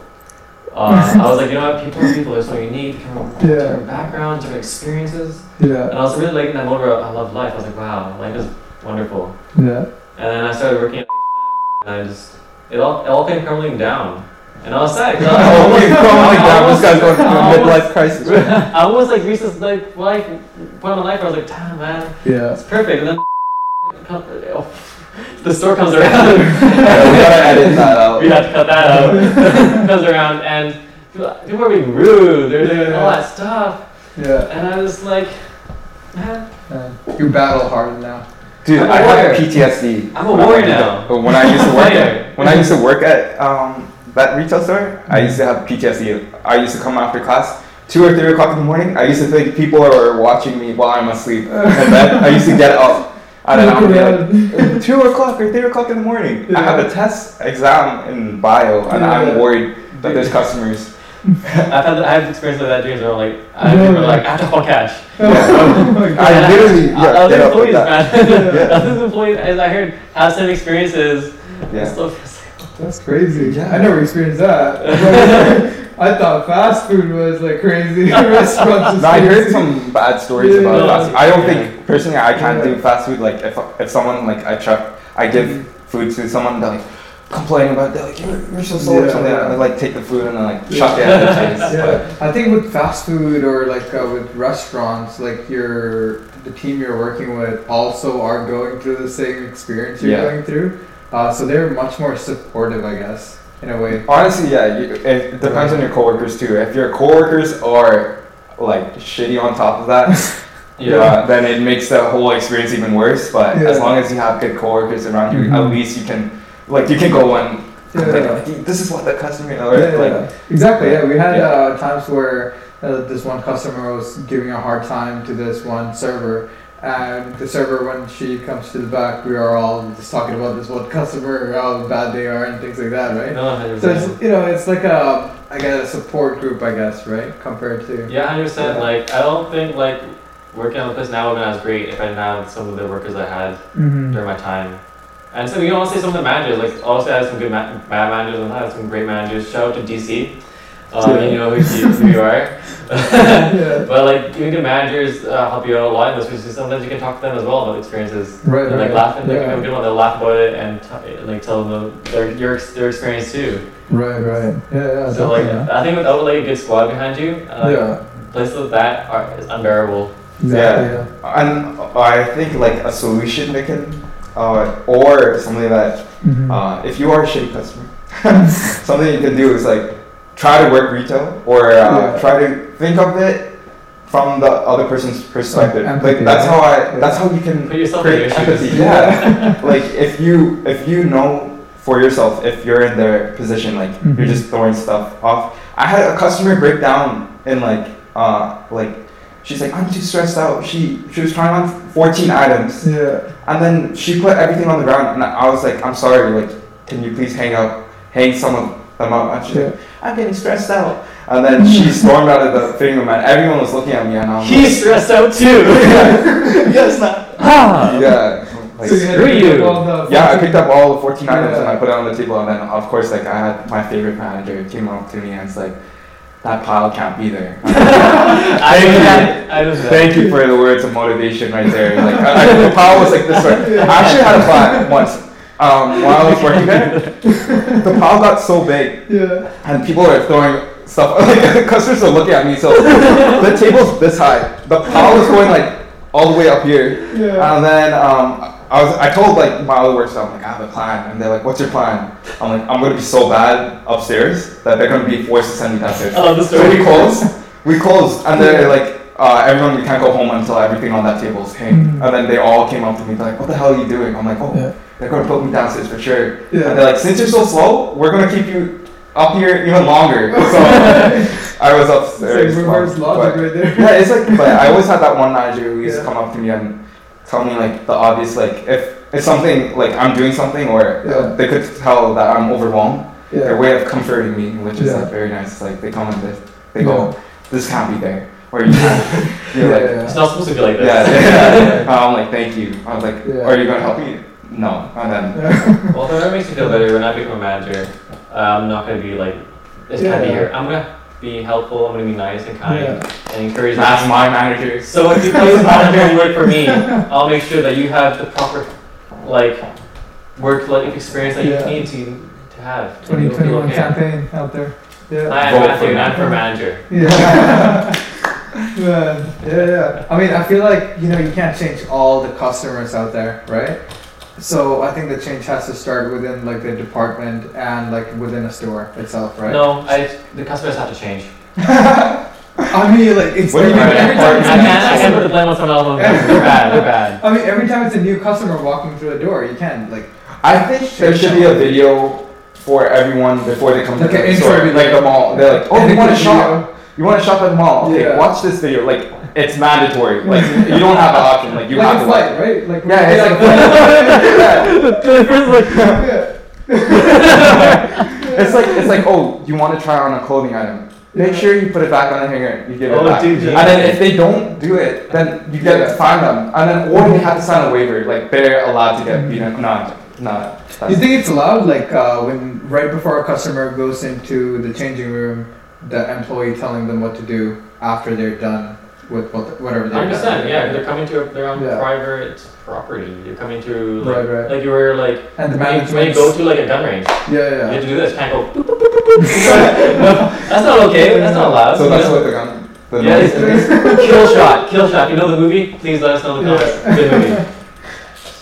[SPEAKER 1] Uh, I was like, you know what, people are people. They're so unique, different,
[SPEAKER 2] Yeah.
[SPEAKER 1] different backgrounds, different experiences,
[SPEAKER 2] Yeah.
[SPEAKER 1] and I was really like in that moment where I love life. I was like, wow, life is wonderful.
[SPEAKER 2] Yeah.
[SPEAKER 1] And then I started working, at and I just it all it all came crumbling down, and I was sad. 'cause [laughs] I was
[SPEAKER 4] oh,
[SPEAKER 1] almost-
[SPEAKER 4] okay, crumbling
[SPEAKER 1] I
[SPEAKER 4] down. This guy's going through
[SPEAKER 1] I
[SPEAKER 4] a
[SPEAKER 1] almost-
[SPEAKER 4] midlife crisis. [laughs]
[SPEAKER 1] I was like reached this like life point in my life where I was like, damn man,
[SPEAKER 2] Yeah.
[SPEAKER 1] it's perfect. And then [laughs] oh, the store comes around.
[SPEAKER 4] Yeah, we gotta edit that out.
[SPEAKER 1] we have to cut that out. comes around and people people are being rude. They're doing all that stuff,
[SPEAKER 2] Yeah.
[SPEAKER 1] and I was like, man,
[SPEAKER 2] Man. You're battle hardened now.
[SPEAKER 4] Dude,
[SPEAKER 1] I'm a
[SPEAKER 4] I have. PTSD.
[SPEAKER 1] I'm a warrior now.
[SPEAKER 4] at- When I used to work at when I used to work at um, that retail store, I used to have PTSD. I used to come after class, two or three o'clock in the morning. I used to think people are watching me while I'm asleep, [laughs] and then I used to get up. And then I would be like, [laughs] two o'clock or three o'clock in the morning. I have a test exam in bio, and
[SPEAKER 2] Yeah.
[SPEAKER 4] I'm worried that there's customers. [laughs]
[SPEAKER 1] I've had I have experience like that dreams where I'm like, I
[SPEAKER 2] Yeah.
[SPEAKER 1] people are like, I have to call cash.
[SPEAKER 2] Oh
[SPEAKER 4] I
[SPEAKER 2] God.
[SPEAKER 4] literally yeah,
[SPEAKER 1] other
[SPEAKER 4] get up like
[SPEAKER 1] employees, man.
[SPEAKER 2] Yeah.
[SPEAKER 1] Other employees, as I heard, have some experiences.
[SPEAKER 4] Yeah.
[SPEAKER 1] Still,
[SPEAKER 2] That's crazy.
[SPEAKER 4] Yeah.
[SPEAKER 2] I never experienced that. [laughs] I thought fast food was like crazy. [laughs] Restaurants is [laughs]
[SPEAKER 4] No, I heard some bad stories
[SPEAKER 2] Yeah.
[SPEAKER 4] about fast food. I don't
[SPEAKER 1] Yeah.
[SPEAKER 4] think personally I can't
[SPEAKER 2] Yeah.
[SPEAKER 4] do fast food. Like if if someone like I chuck, I give food to someone, they're like complain about. it. They're like you're, you're so slow or something.
[SPEAKER 2] yeah.
[SPEAKER 4] I like take the food and then like
[SPEAKER 2] Yeah.
[SPEAKER 4] chuck it at their face.
[SPEAKER 2] Yeah, I think with fast food or like uh, with restaurants, like your the team you're working with also are going through the same experience you're
[SPEAKER 4] Yeah.
[SPEAKER 2] going through. Uh, so they're much more supportive, I guess, in a way.
[SPEAKER 4] Honestly, yeah, you, it depends on your coworkers too. If your coworkers are like shitty on top of that, [laughs] yeah, then it makes the whole experience even worse. But as long as you have good coworkers around you,
[SPEAKER 2] Mhm.
[SPEAKER 4] at least you can like you can go and
[SPEAKER 2] Yeah.
[SPEAKER 4] like, this is what the customer or
[SPEAKER 2] Yeah,
[SPEAKER 4] like
[SPEAKER 2] yeah. exactly. Yeah, we had
[SPEAKER 4] Yeah.
[SPEAKER 2] uh, times where uh, this one customer was giving a hard time to this one server, and the server, when she comes to the back, we are all just talking about this one customer, how bad they are, and things like that, right?
[SPEAKER 1] no,
[SPEAKER 2] So it's you know it's like a I guess a support group, I guess, right? Compared to
[SPEAKER 1] Yeah, hundred percent.
[SPEAKER 2] Yeah.
[SPEAKER 1] Like I don't think like working on the place now would have been as great if I didn't have some of the workers I had
[SPEAKER 2] Mhm.
[SPEAKER 1] during my time. And so you know, honestly, some of the managers, like also I had some good ma- bad managers and I had some great managers. Shout out to DC. Um,
[SPEAKER 2] Yeah.
[SPEAKER 1] You know who you, who you are. [laughs] [laughs]
[SPEAKER 2] yeah.
[SPEAKER 1] but like even good managers uh, help you out a lot in those because sometimes you can talk to them as well about experiences.
[SPEAKER 2] Right,
[SPEAKER 1] And, like
[SPEAKER 2] right.
[SPEAKER 1] laughing, like,
[SPEAKER 2] Yeah.
[SPEAKER 1] a good one, they'll laugh about it and t- like tell them their your their experience too.
[SPEAKER 2] Right, right. Yeah, yeah.
[SPEAKER 1] So like
[SPEAKER 2] definitely,
[SPEAKER 1] I think without like a good squad behind you, uh,
[SPEAKER 2] yeah.
[SPEAKER 1] places like that are is unbearable.
[SPEAKER 2] Exactly.
[SPEAKER 4] Yeah. And I think like a solution they can uh, or something that
[SPEAKER 2] Mhm.
[SPEAKER 4] uh, if you are a shitty customer, [laughs] something you can do is like try to work retail or uh,
[SPEAKER 2] Yeah.
[SPEAKER 4] try to think of it from the other person's perspective.
[SPEAKER 2] Empathy,
[SPEAKER 4] like that's
[SPEAKER 2] right?
[SPEAKER 4] how I.
[SPEAKER 2] Yeah.
[SPEAKER 4] That's how you can
[SPEAKER 1] Put yourself
[SPEAKER 4] create empathy. Yeah. [laughs] [laughs] like if you if you know for yourself if you're in their position, like you're
[SPEAKER 2] Mhm.
[SPEAKER 4] just throwing stuff off. I had a customer break down in like uh like. She's like, I'm too stressed out. She she was trying on 14 items.
[SPEAKER 2] Yeah.
[SPEAKER 4] And then she put everything on the ground, and I was like, "I'm sorry, like, can you please hang up, hang some of them up?" And she's like, "I'm getting stressed out." And then she stormed out of the fitting room, and everyone was looking at me, and I was
[SPEAKER 1] He's stressed out too. [laughs]
[SPEAKER 4] "Yes, not."
[SPEAKER 1] ah.
[SPEAKER 4] Yeah, like,
[SPEAKER 2] So
[SPEAKER 1] Screw you.
[SPEAKER 2] up all the
[SPEAKER 4] yeah, I picked up all the 14 items and I put it on the table, and then of course, like, I had my favorite manager came up to me and it's like, "That pile can't be there." [laughs]
[SPEAKER 1] I
[SPEAKER 4] Thank you.
[SPEAKER 1] I know that.
[SPEAKER 4] Thank you for the words of motivation right there. Like I, I, the pile was like this. Right. [laughs] I actually had a plan once um, while I was working there. [laughs] The pile got so big,
[SPEAKER 2] Yeah.
[SPEAKER 4] and people were throwing stuff. [laughs] Like customers are looking at me. So the [laughs] table's this high. The pile is going like all the way up here,
[SPEAKER 2] Yeah.
[SPEAKER 4] and then um, I was I told like my other workers, I'm like I have a plan, and they're like, "What's your plan?" I'm like, "I'm gonna be so bad upstairs that they're gonna be forced to send me downstairs."
[SPEAKER 1] I love the
[SPEAKER 4] So we closed. We closed, and they're like, uh, everyone, we can't go home until everything on that table is hanged.
[SPEAKER 2] Mhm.
[SPEAKER 4] And then they all came up to me, like, what the hell are you doing? I'm like, oh,
[SPEAKER 2] Yeah.
[SPEAKER 4] they're gonna put me downstairs for sure.
[SPEAKER 2] Yeah.
[SPEAKER 4] And they're like, since you're so slow, we're gonna keep you up here even longer. [laughs] So I was
[SPEAKER 2] It's
[SPEAKER 4] upstairs.
[SPEAKER 2] like reverse logic right there. [laughs]
[SPEAKER 4] yeah, it's like, but I always had that one manager who used
[SPEAKER 2] Yeah.
[SPEAKER 4] to come up to me and tell me like the obvious, like if it's something like I'm doing something or
[SPEAKER 2] Yeah.
[SPEAKER 4] they could tell that I'm overwhelmed. Their way of comforting me, which is like very nice. Like they come and they, they go, this can't be there, or you can't. [laughs] You're like,
[SPEAKER 2] yeah.
[SPEAKER 1] It's not supposed to be like this.
[SPEAKER 4] yeah, yeah. [laughs] I'm like, thank you. I was like,
[SPEAKER 2] Yeah.
[SPEAKER 4] are you gonna help me? No. And then
[SPEAKER 2] Yeah. [laughs]
[SPEAKER 1] Well, if it makes me feel better when I become a manager, I'm not gonna be like, this can't be
[SPEAKER 2] Yeah.
[SPEAKER 1] here. I'm gonna be helpful. I'm gonna be nice and kind
[SPEAKER 2] Yeah.
[SPEAKER 1] and encourage
[SPEAKER 4] that's
[SPEAKER 1] them.
[SPEAKER 4] my manager.
[SPEAKER 1] So if you place a manager and work for me, I'll make sure that you have the proper, like, work life experience that you need to to have. to feel
[SPEAKER 2] 2021 campaign out there. Yeah.
[SPEAKER 1] I am
[SPEAKER 4] Vote
[SPEAKER 1] Matthew,
[SPEAKER 4] for
[SPEAKER 1] not
[SPEAKER 4] me.
[SPEAKER 1] for manager.
[SPEAKER 2] Yeah. Man, yeah, yeah. I mean, I feel like you know you can't change all the customers out there, right? So I think the change has to start within like the department and like within a store itself, right?
[SPEAKER 1] No, I, the customers have to change. [laughs]
[SPEAKER 2] I mean, like it's
[SPEAKER 4] What do you mean
[SPEAKER 2] every, every
[SPEAKER 1] I
[SPEAKER 2] time it's a
[SPEAKER 1] can't,
[SPEAKER 2] new
[SPEAKER 1] I can't put the blame on someone else. They're bad. They're bad.
[SPEAKER 2] I mean, every time it's a new customer walking through the door, you can like
[SPEAKER 4] I think there should be a video for everyone before they come
[SPEAKER 2] Like
[SPEAKER 4] to
[SPEAKER 2] an
[SPEAKER 4] the
[SPEAKER 2] intro
[SPEAKER 4] store. Like the mall. They're like, oh, you want to
[SPEAKER 2] Video.
[SPEAKER 4] shop? You want to shop at the mall? Okay,
[SPEAKER 2] Yeah.
[SPEAKER 4] watch this video. Like it's mandatory. Like you don't have an option. Like you
[SPEAKER 2] like
[SPEAKER 4] have to
[SPEAKER 2] flight,
[SPEAKER 4] watch.
[SPEAKER 2] right? Like
[SPEAKER 4] Yeah, it's like
[SPEAKER 1] the difference, like, [laughs]
[SPEAKER 2] yeah. [laughs]
[SPEAKER 4] it's like it's like oh, you want to try on a clothing item. Make sure you put it back on the hanger. You give it
[SPEAKER 1] Oh,
[SPEAKER 4] back.
[SPEAKER 1] dude, yeah.
[SPEAKER 4] And then if they don't do it, then you get
[SPEAKER 2] Yeah.
[SPEAKER 4] to find them. And then or they have to sign a waiver. Like they're allowed to get beaten. No, no.
[SPEAKER 2] You think it's allowed, like uh, when right before a customer goes into the changing room, the employee telling them what to do after they're done with what whatever they've
[SPEAKER 1] Hundred
[SPEAKER 2] done?
[SPEAKER 1] percent. Yeah, they're coming to their own
[SPEAKER 2] Yeah.
[SPEAKER 1] private property. You're coming to like,
[SPEAKER 2] Right, right.
[SPEAKER 1] like you were like
[SPEAKER 2] And the
[SPEAKER 1] when you, when you
[SPEAKER 2] management.
[SPEAKER 1] go to like a gun range.
[SPEAKER 2] Yeah, yeah.
[SPEAKER 1] You
[SPEAKER 2] yeah.
[SPEAKER 1] have to do this. Can't go. boop, boop, boop, boop, boop. no, that's not okay. That's not allowed.
[SPEAKER 4] So
[SPEAKER 1] you
[SPEAKER 4] that's
[SPEAKER 1] know?
[SPEAKER 4] what the gun. The
[SPEAKER 1] Yeah,
[SPEAKER 4] noise
[SPEAKER 1] it's,
[SPEAKER 4] is.
[SPEAKER 1] it's kill [laughs] shot. Kill shot. You know the movie? Please let us know in the comments. Good movie. [laughs] [laughs]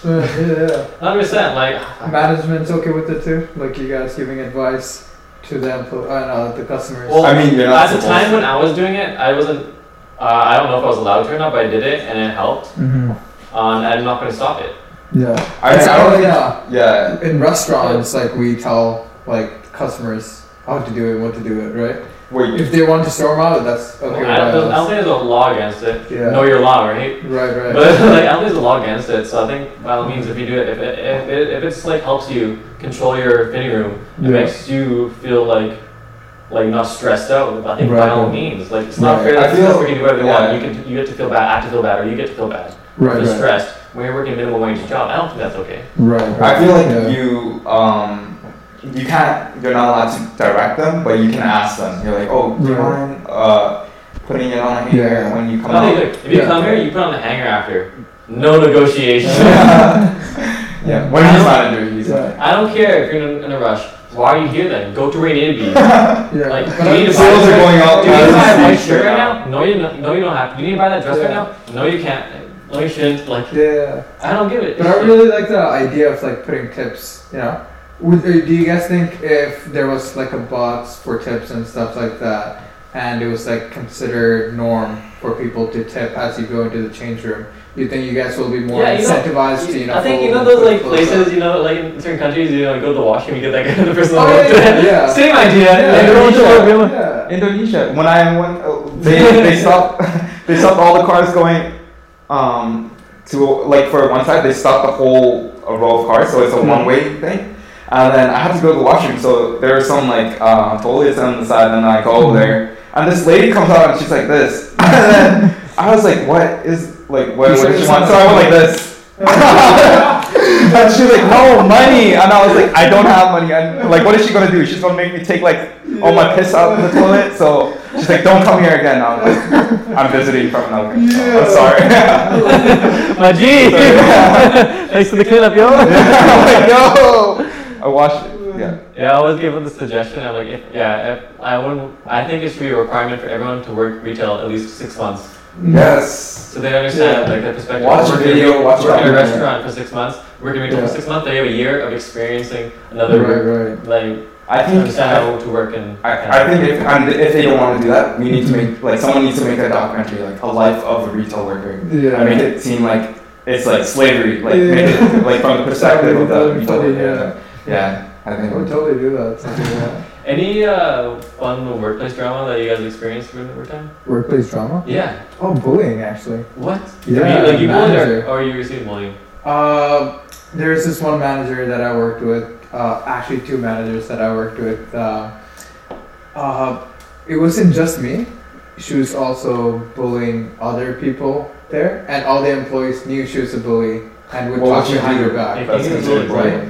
[SPEAKER 2] Uh, yeah, yeah.
[SPEAKER 1] Hundred percent. Like
[SPEAKER 2] Management's okay with it too. Like you guys giving advice to the employee, uh, no, the customers.
[SPEAKER 1] Well,
[SPEAKER 4] I mean, you're not
[SPEAKER 1] at the
[SPEAKER 4] supposed
[SPEAKER 1] time
[SPEAKER 4] to.
[SPEAKER 1] when I was doing it, I wasn't. Uh, I don't know if I was allowed to or not, but I did it and it helped.
[SPEAKER 2] hmm
[SPEAKER 1] Um, and I'm not going to stop it.
[SPEAKER 2] Yeah.
[SPEAKER 4] I,
[SPEAKER 2] It's
[SPEAKER 4] I don't
[SPEAKER 2] all-
[SPEAKER 4] think.
[SPEAKER 2] yeah.
[SPEAKER 4] Yeah.
[SPEAKER 2] In restaurants, like we tell like customers how to do it, what to do it, right?
[SPEAKER 4] Wait.
[SPEAKER 2] If they want to storm out, that's okay.
[SPEAKER 1] I, don't, I don't think there's a law against it.
[SPEAKER 2] Yeah.
[SPEAKER 1] Know your law, right?
[SPEAKER 2] Right, right.
[SPEAKER 1] But [laughs] like, I don't think there's a law against it. So I think by all means, if you do it, if it, if it, if it's like helps you control your fitting room, it
[SPEAKER 2] Yeah.
[SPEAKER 1] makes you feel like like not stressed out. I think by
[SPEAKER 2] Right,
[SPEAKER 1] all
[SPEAKER 2] right.
[SPEAKER 1] means, like it's not
[SPEAKER 2] Right.
[SPEAKER 1] fair
[SPEAKER 4] I
[SPEAKER 1] that
[SPEAKER 4] feel-
[SPEAKER 1] the customer can do whatever they
[SPEAKER 4] yeah.
[SPEAKER 1] want. You can you get to feel bad, I have to feel bad, or you get to feel bad.
[SPEAKER 2] right,
[SPEAKER 1] If you're
[SPEAKER 2] right.
[SPEAKER 1] stressed when you're working a minimum wage job. I don't think that's okay.
[SPEAKER 2] Right,
[SPEAKER 4] I feel like
[SPEAKER 2] Yeah.
[SPEAKER 4] you um you can't you're not allowed to direct them, but you can ask them. You're like, oh, do you
[SPEAKER 2] Right.
[SPEAKER 4] mind uh putting it on a hanger
[SPEAKER 2] Yeah.
[SPEAKER 4] when you come
[SPEAKER 1] I think,
[SPEAKER 4] out?
[SPEAKER 1] like, if you
[SPEAKER 2] Yeah.
[SPEAKER 1] come here, you put on the hanger after. No [laughs] negotiation.
[SPEAKER 4] yeah. When he's manager, he's
[SPEAKER 2] Yeah.
[SPEAKER 1] I don't care if you're in a, in a rush. Why are you here then? Go to where you need to be.
[SPEAKER 2] Yeah.
[SPEAKER 1] Like,
[SPEAKER 2] But
[SPEAKER 1] do you need to buy
[SPEAKER 4] are going out
[SPEAKER 1] Do you need to buy a
[SPEAKER 4] as
[SPEAKER 1] white shirt right
[SPEAKER 4] right
[SPEAKER 1] now? No, you no, no, you don't have to. Do you need to buy that dress right now? No, you can't. No, you shouldn't. Like,
[SPEAKER 2] Yeah.
[SPEAKER 1] I don't give it.
[SPEAKER 2] But I really like the idea of like putting tips. You know, Would, uh, do you guys think if there was like a box for tips and stuff like that, and it was like considered norm for people to tip as you go into the change room, you think you guys will be more
[SPEAKER 1] Yeah, you know-
[SPEAKER 2] incentivized to you know?
[SPEAKER 1] I think you know those like places,
[SPEAKER 2] up?
[SPEAKER 1] you know, like in certain countries, you know, you go to the washroom, you get that guy, the person
[SPEAKER 2] Oh, yeah, yeah, yeah.
[SPEAKER 1] Same idea.
[SPEAKER 2] Yeah,
[SPEAKER 1] like,
[SPEAKER 4] Indonesia.
[SPEAKER 2] Yeah.
[SPEAKER 4] Indonesia. When I went, uh, they they stopped [laughs] they stopped all the cars going um, to like for one side. They stopped the whole row of cars, so it's a one way thing. And then I had to go to the washroom, so there were some like uh, toilets on the side, and I go over there, and this lady comes out and she's like this, [laughs] and then I was like, what is like what, what does she want? So I went like this. [laughs] and she's like, no money, and I was like, I don't have money, and like, what is she gonna do? She's gonna make me take like all my piss out of the toilet. So she's like, don't come here again. I'm like, [laughs] I'm visiting from another now. I'm sorry.
[SPEAKER 1] My G! Thanks for the cleanup, yo!
[SPEAKER 4] I'm like, no. I watched it. Yeah.
[SPEAKER 1] Yeah, I always give them the suggestion of like, if, yeah, if I wouldn't, I think it should be a requirement for everyone to work retail at least six months.
[SPEAKER 4] Yes.
[SPEAKER 1] So they understand
[SPEAKER 2] Yeah.
[SPEAKER 1] like the perspective.
[SPEAKER 4] Watch a
[SPEAKER 1] working,
[SPEAKER 4] video, watch a
[SPEAKER 1] working in a restaurant for six months, working retail
[SPEAKER 2] Yeah.
[SPEAKER 1] for six months, they have a year of experiencing another
[SPEAKER 2] Right,
[SPEAKER 1] work, like
[SPEAKER 4] I think.
[SPEAKER 1] understand
[SPEAKER 4] I,
[SPEAKER 1] how to work in.
[SPEAKER 4] I, I think if and if they don't want to do that, we need to make like someone needs to make a documentary like a life of a retail worker.
[SPEAKER 2] Yeah.
[SPEAKER 4] I make it seem like it's like slavery, like
[SPEAKER 2] Yeah.
[SPEAKER 4] make it like from the [laughs] perspective of the retail
[SPEAKER 2] funny,
[SPEAKER 4] worker. Yeah. I
[SPEAKER 2] I
[SPEAKER 4] think.
[SPEAKER 2] would totally do that. Something like that.
[SPEAKER 1] Any uh, fun workplace drama that you guys experienced during your time?
[SPEAKER 2] Workplace drama?
[SPEAKER 1] Yeah.
[SPEAKER 2] Oh, bullying actually.
[SPEAKER 1] What?
[SPEAKER 2] Yeah,
[SPEAKER 1] You, like you bullied
[SPEAKER 2] manager.
[SPEAKER 1] or, or you received bullying?
[SPEAKER 2] Uh, there's this one manager that I worked with. Uh, actually, two managers that I worked with. Uh, uh, it wasn't just me. She was also bullying other people there, and all the employees knew she was a bully and would
[SPEAKER 4] What
[SPEAKER 2] talk behind her back.
[SPEAKER 4] That's
[SPEAKER 1] you
[SPEAKER 4] considered
[SPEAKER 1] bullied,
[SPEAKER 4] bullying.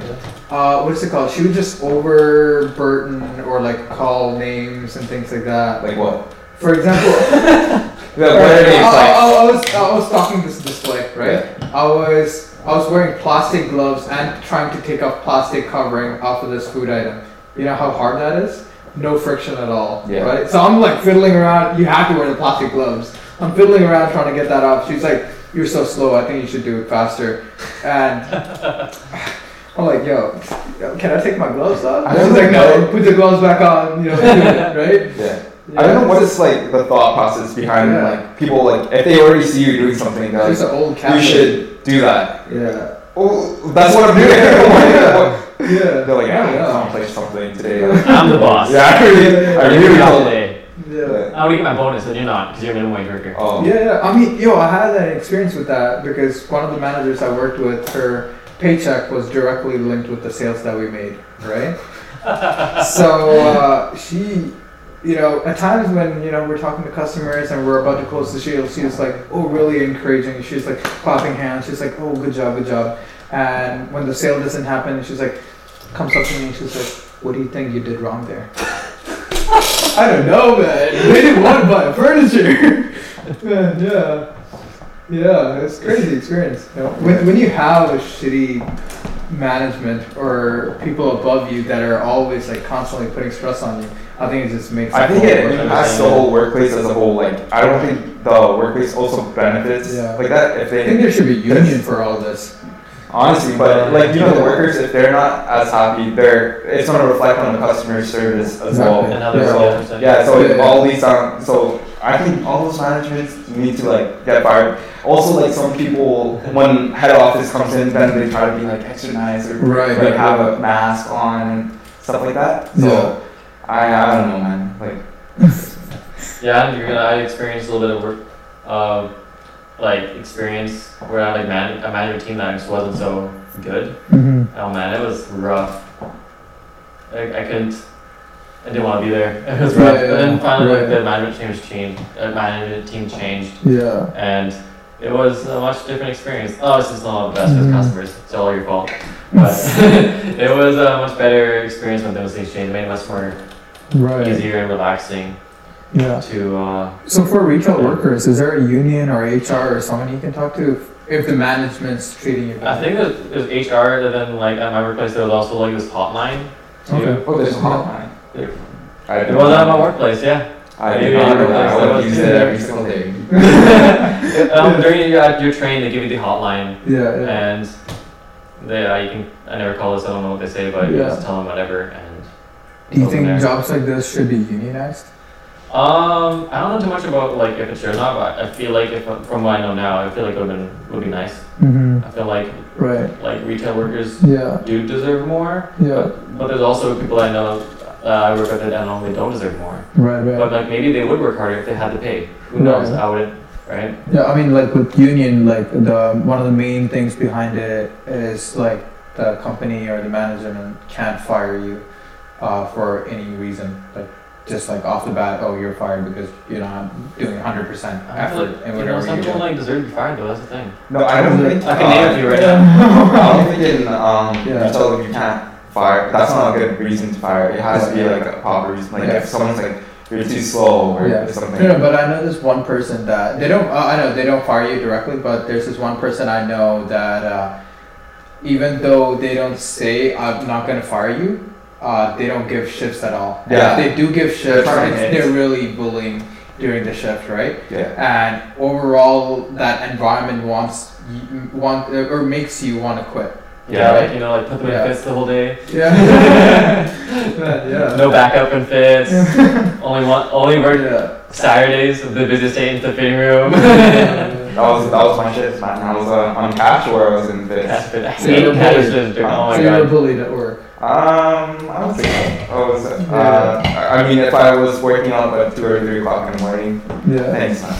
[SPEAKER 2] Uh, what is it called? She would just overburden or like call names and things like that.
[SPEAKER 4] Like what?
[SPEAKER 2] For example, [laughs]
[SPEAKER 4] The
[SPEAKER 2] I, I- I- was I was talking this display, right? I was I was wearing plastic gloves and trying to take off plastic covering off of this food item. You know how hard that is? No friction at all,
[SPEAKER 4] Yeah.
[SPEAKER 2] right? So I'm like fiddling around. You have to wear the plastic gloves. I'm fiddling around trying to get that off. She's like, "You're so slow. I think you should do it faster." And [laughs] I'm like, "Yo, yo, can I take my gloves off?"
[SPEAKER 4] I
[SPEAKER 2] She's like, "No, put the gloves back on." You know, do it, [laughs] right?
[SPEAKER 4] Yeah. I don't know what is like the thought process behind
[SPEAKER 2] Yeah.
[SPEAKER 4] like people like if they already see you doing something, they're like,
[SPEAKER 2] an old cat.
[SPEAKER 4] you should do that.
[SPEAKER 2] Yeah.
[SPEAKER 4] Oh, that's what I'm doing.
[SPEAKER 2] Yeah. [laughs]
[SPEAKER 4] They're like,
[SPEAKER 2] Yeah,
[SPEAKER 4] I
[SPEAKER 2] yeah.
[SPEAKER 4] accomplished something today.
[SPEAKER 1] I'm the [laughs] boss.
[SPEAKER 4] yeah, I really, I
[SPEAKER 1] You're
[SPEAKER 4] really
[SPEAKER 1] the boss today.
[SPEAKER 2] Yeah.
[SPEAKER 1] I'm gonna get my bonus, and you're not, because you're a minimum wage worker.
[SPEAKER 4] Oh,
[SPEAKER 2] Yeah, yeah. I mean, yo, I had an experience with that because one of the managers I worked with, her paycheck was directly linked with the sales that we made, right? [laughs] so uh, she, you know, at times when you know we're talking to customers and we're about to close the deal, she was like, "Oh, really encouraging." She's like clapping hands. She's like, "Oh, good job, good job." And when the sale doesn't happen, she's like, comes up to me and she's like, "What do you think you did wrong there?" [laughs] I don't know, man. They didn't want to buy furniture. man, [laughs] yeah. Yeah, it's a crazy experience. You know, when, when you have a shitty management or people above you that are always like constantly putting stress on you, I think it just makes
[SPEAKER 4] I think it
[SPEAKER 2] whole
[SPEAKER 4] impacts the whole workplace as a whole. Like, I don't think the workplace also benefits
[SPEAKER 2] Yeah.
[SPEAKER 4] like that if they,
[SPEAKER 2] I think there should be union for all this.
[SPEAKER 4] honestly. But like you know, the workers if they're not as happy, they're it's going to reflect on the customer service as well.
[SPEAKER 2] Exactly.
[SPEAKER 1] And how they're
[SPEAKER 2] Yeah.
[SPEAKER 1] all percent.
[SPEAKER 4] Yeah, so
[SPEAKER 2] Yeah, yeah.
[SPEAKER 4] all these um, so I think all those managers need to like get fired. Also, like some people, when head office comes in, then they try to be like extra nice or
[SPEAKER 2] Right,
[SPEAKER 4] like
[SPEAKER 2] right,
[SPEAKER 4] have
[SPEAKER 2] right.
[SPEAKER 4] a mask on and stuff like that. So
[SPEAKER 2] Yeah.
[SPEAKER 4] I I don't know, man. Like [laughs]
[SPEAKER 1] Yeah, you're gonna. I experienced a little bit of work, uh, like experience where I like man, I managed a team that just wasn't so good.
[SPEAKER 2] Mm-hmm.
[SPEAKER 1] Oh man, it was rough. I, I couldn't. I didn't want to be there. [laughs] It was rough.
[SPEAKER 2] yeah,
[SPEAKER 1] but then finally, like the management team was changed. Uh, management team changed,
[SPEAKER 2] Yeah.
[SPEAKER 1] and it was a much different experience. Oh, it's just not the best for the
[SPEAKER 2] Mhm.
[SPEAKER 1] customers. It's all your fault. [laughs] But [laughs] it was a much better experience when those things changed. It made it much more
[SPEAKER 2] Right.
[SPEAKER 1] easier and relaxing
[SPEAKER 2] Yeah.
[SPEAKER 1] to. Uh,
[SPEAKER 2] So for retail workers, is there a union or HR or someone you can talk to if the management's treating you
[SPEAKER 1] I think it was, it was HR, and then like at my workplace there was also like this hotline. too.
[SPEAKER 2] Okay.
[SPEAKER 4] oh, there's a hotline.
[SPEAKER 1] Yeah.
[SPEAKER 4] I
[SPEAKER 1] It
[SPEAKER 4] didn't
[SPEAKER 1] was at my workplace, yeah.
[SPEAKER 4] I I
[SPEAKER 1] Maybe
[SPEAKER 4] do not know
[SPEAKER 1] I
[SPEAKER 4] that. I
[SPEAKER 1] would
[SPEAKER 4] would use it every single day. [laughs] [laughs]
[SPEAKER 1] um, during your, at your train, they give you the hotline,
[SPEAKER 2] Yeah, yeah.
[SPEAKER 1] and they, uh, you can. I never call this. I don't know what they say, but you just tell them whatever. And
[SPEAKER 2] Do you think
[SPEAKER 1] there.
[SPEAKER 2] jobs like this should be unionized?
[SPEAKER 1] Um, I don't know too much about like if it's true or not, but I feel like if from what I know now, I feel like it would been would be nice.
[SPEAKER 2] Mm-hmm.
[SPEAKER 1] I feel like
[SPEAKER 2] Right.
[SPEAKER 1] like retail workers
[SPEAKER 2] Yeah.
[SPEAKER 1] do deserve more,
[SPEAKER 2] Yeah.
[SPEAKER 1] but there's also people I know uh, I work with that I know they don't deserve more.
[SPEAKER 2] Right. Right.
[SPEAKER 1] But like maybe they would work harder if they had to pay. Who knows?
[SPEAKER 2] Right.
[SPEAKER 1] I wouldn't. Right?
[SPEAKER 2] Yeah, I mean, like with union, like the one of the main things behind it is like the company or the management can't fire you uh, for any reason, like just like off the bat, oh, you're fired because you're not doing 100 percent
[SPEAKER 1] I feel
[SPEAKER 2] effort
[SPEAKER 1] like
[SPEAKER 2] in
[SPEAKER 1] you know
[SPEAKER 2] whatever
[SPEAKER 1] some
[SPEAKER 2] you're
[SPEAKER 1] people like deserve to be fired though. That's the thing.
[SPEAKER 4] No, I don't think.
[SPEAKER 1] I can name a few right now. [laughs]
[SPEAKER 4] I don't think in um,
[SPEAKER 2] Yeah.
[SPEAKER 4] retail you can't fire. That's not a good reason to fire. It has to be like a proper reason. Like
[SPEAKER 2] Yeah.
[SPEAKER 4] if someone's like you're too slow or
[SPEAKER 2] Yeah.
[SPEAKER 4] something.
[SPEAKER 2] No, no, but I know this one person that they don't. Uh, I know they don't fire you directly, but there's this one person I know that uh, even though they don't say I'm not gonna fire you, uh, they don't give shifts at all. And
[SPEAKER 4] Yeah.
[SPEAKER 2] if they do give shifts,
[SPEAKER 4] trying to
[SPEAKER 2] it's- they're really bullying during the shift, right?
[SPEAKER 4] Yeah.
[SPEAKER 2] And overall, that environment wants you, want uh, or makes you want to quit.
[SPEAKER 1] Yeah,
[SPEAKER 2] Right.
[SPEAKER 1] like you know, like put them
[SPEAKER 2] Yeah.
[SPEAKER 1] in fits the whole day. [laughs]
[SPEAKER 2] Yeah. [laughs] yeah.
[SPEAKER 1] No backup in fits. [laughs] only one, only work
[SPEAKER 2] Yeah.
[SPEAKER 1] Saturdays, the busiest day in the fitting room.
[SPEAKER 4] That was that was my shit, man. I was uh, on cash where I was in
[SPEAKER 1] Cash
[SPEAKER 4] this.
[SPEAKER 1] fit. I
[SPEAKER 2] So you were
[SPEAKER 1] cash
[SPEAKER 2] bullied.
[SPEAKER 1] Oh my
[SPEAKER 2] so you were bullied at work.
[SPEAKER 4] Um, I would say so. I was, uh, I I mean, if I was working up at two or three o'clock in the morning,
[SPEAKER 2] Yeah.
[SPEAKER 4] thanks, man.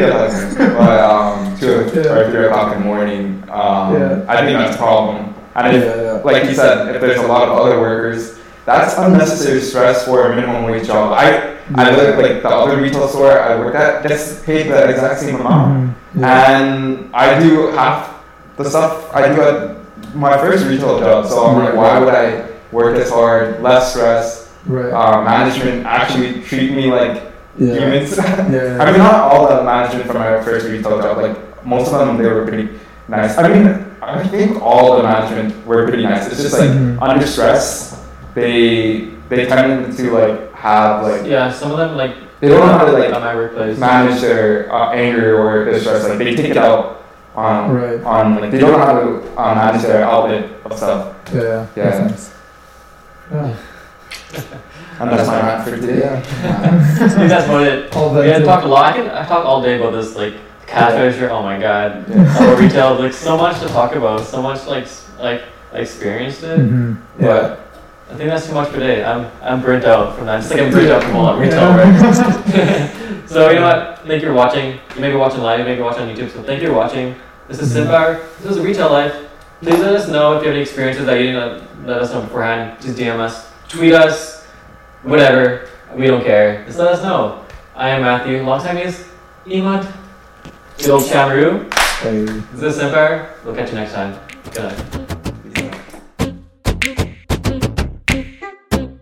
[SPEAKER 4] yeah, but um, two or
[SPEAKER 2] Yeah.
[SPEAKER 4] or three o'clock in the morning, um,
[SPEAKER 2] Yeah.
[SPEAKER 4] I think that's a problem. And if,
[SPEAKER 2] Yeah, yeah.
[SPEAKER 4] like you said, if there's a lot of other workers, that's unnecessary stress for a minimum wage job. I I look like the other retail store I work at gets paid the exact same amount,
[SPEAKER 2] Mhm. Yeah.
[SPEAKER 4] and I do half the stuff I do at my first retail job. So I'm like, why would I work this hard, less stress?
[SPEAKER 2] Right.
[SPEAKER 4] Uh, management actually treat me like
[SPEAKER 2] yeah.
[SPEAKER 4] humans. [laughs]
[SPEAKER 2] Yeah.
[SPEAKER 4] I mean, not all the management from my first retail job. Like most of them, they were pretty nice. I mean, I think all the management were pretty nice. It's just like
[SPEAKER 2] Mhm.
[SPEAKER 4] under stress, they they tend to like have like
[SPEAKER 1] Yeah, some of them like
[SPEAKER 4] they don't know how to like
[SPEAKER 1] at my workplace.
[SPEAKER 4] manage their uh, anger or their stress. Like they take it out on
[SPEAKER 2] Right.
[SPEAKER 4] on like they don't know how to uh, manage their outlet of stuff.
[SPEAKER 2] Yeah.
[SPEAKER 4] Yeah.
[SPEAKER 2] Makes sense. Yeah. [sighs]
[SPEAKER 4] And that's my rant for today.
[SPEAKER 2] Yeah.
[SPEAKER 1] I think that's about it.
[SPEAKER 2] All
[SPEAKER 1] We had talked a lot. I can I talk all day about this like cash
[SPEAKER 2] Yeah.
[SPEAKER 1] Oh my god.
[SPEAKER 4] Yeah.
[SPEAKER 1] Retail. Like so much to talk about. So much like like I experienced it.
[SPEAKER 2] Mhm. Yeah.
[SPEAKER 1] But I think that's too much for today. I'm I'm burnt out from that. Just like I'm burnt out from all that retail work. [laughs] [laughs] so you know what? Thank you for watching. You may be watching live. You may be watching on YouTube. So thank you for watching. This is
[SPEAKER 2] Mhm.
[SPEAKER 1] SIMPHour. This is Retail Life. Please let us know if you have any experiences that you didn't let us know beforehand. Just DM us, tweet us, whatever. We don't care. Just let us know. I am Matthew. Long time is Emad. Good old Shamaru.
[SPEAKER 2] Hey.
[SPEAKER 1] This is SIMPHour. We'll catch you next time. Good night.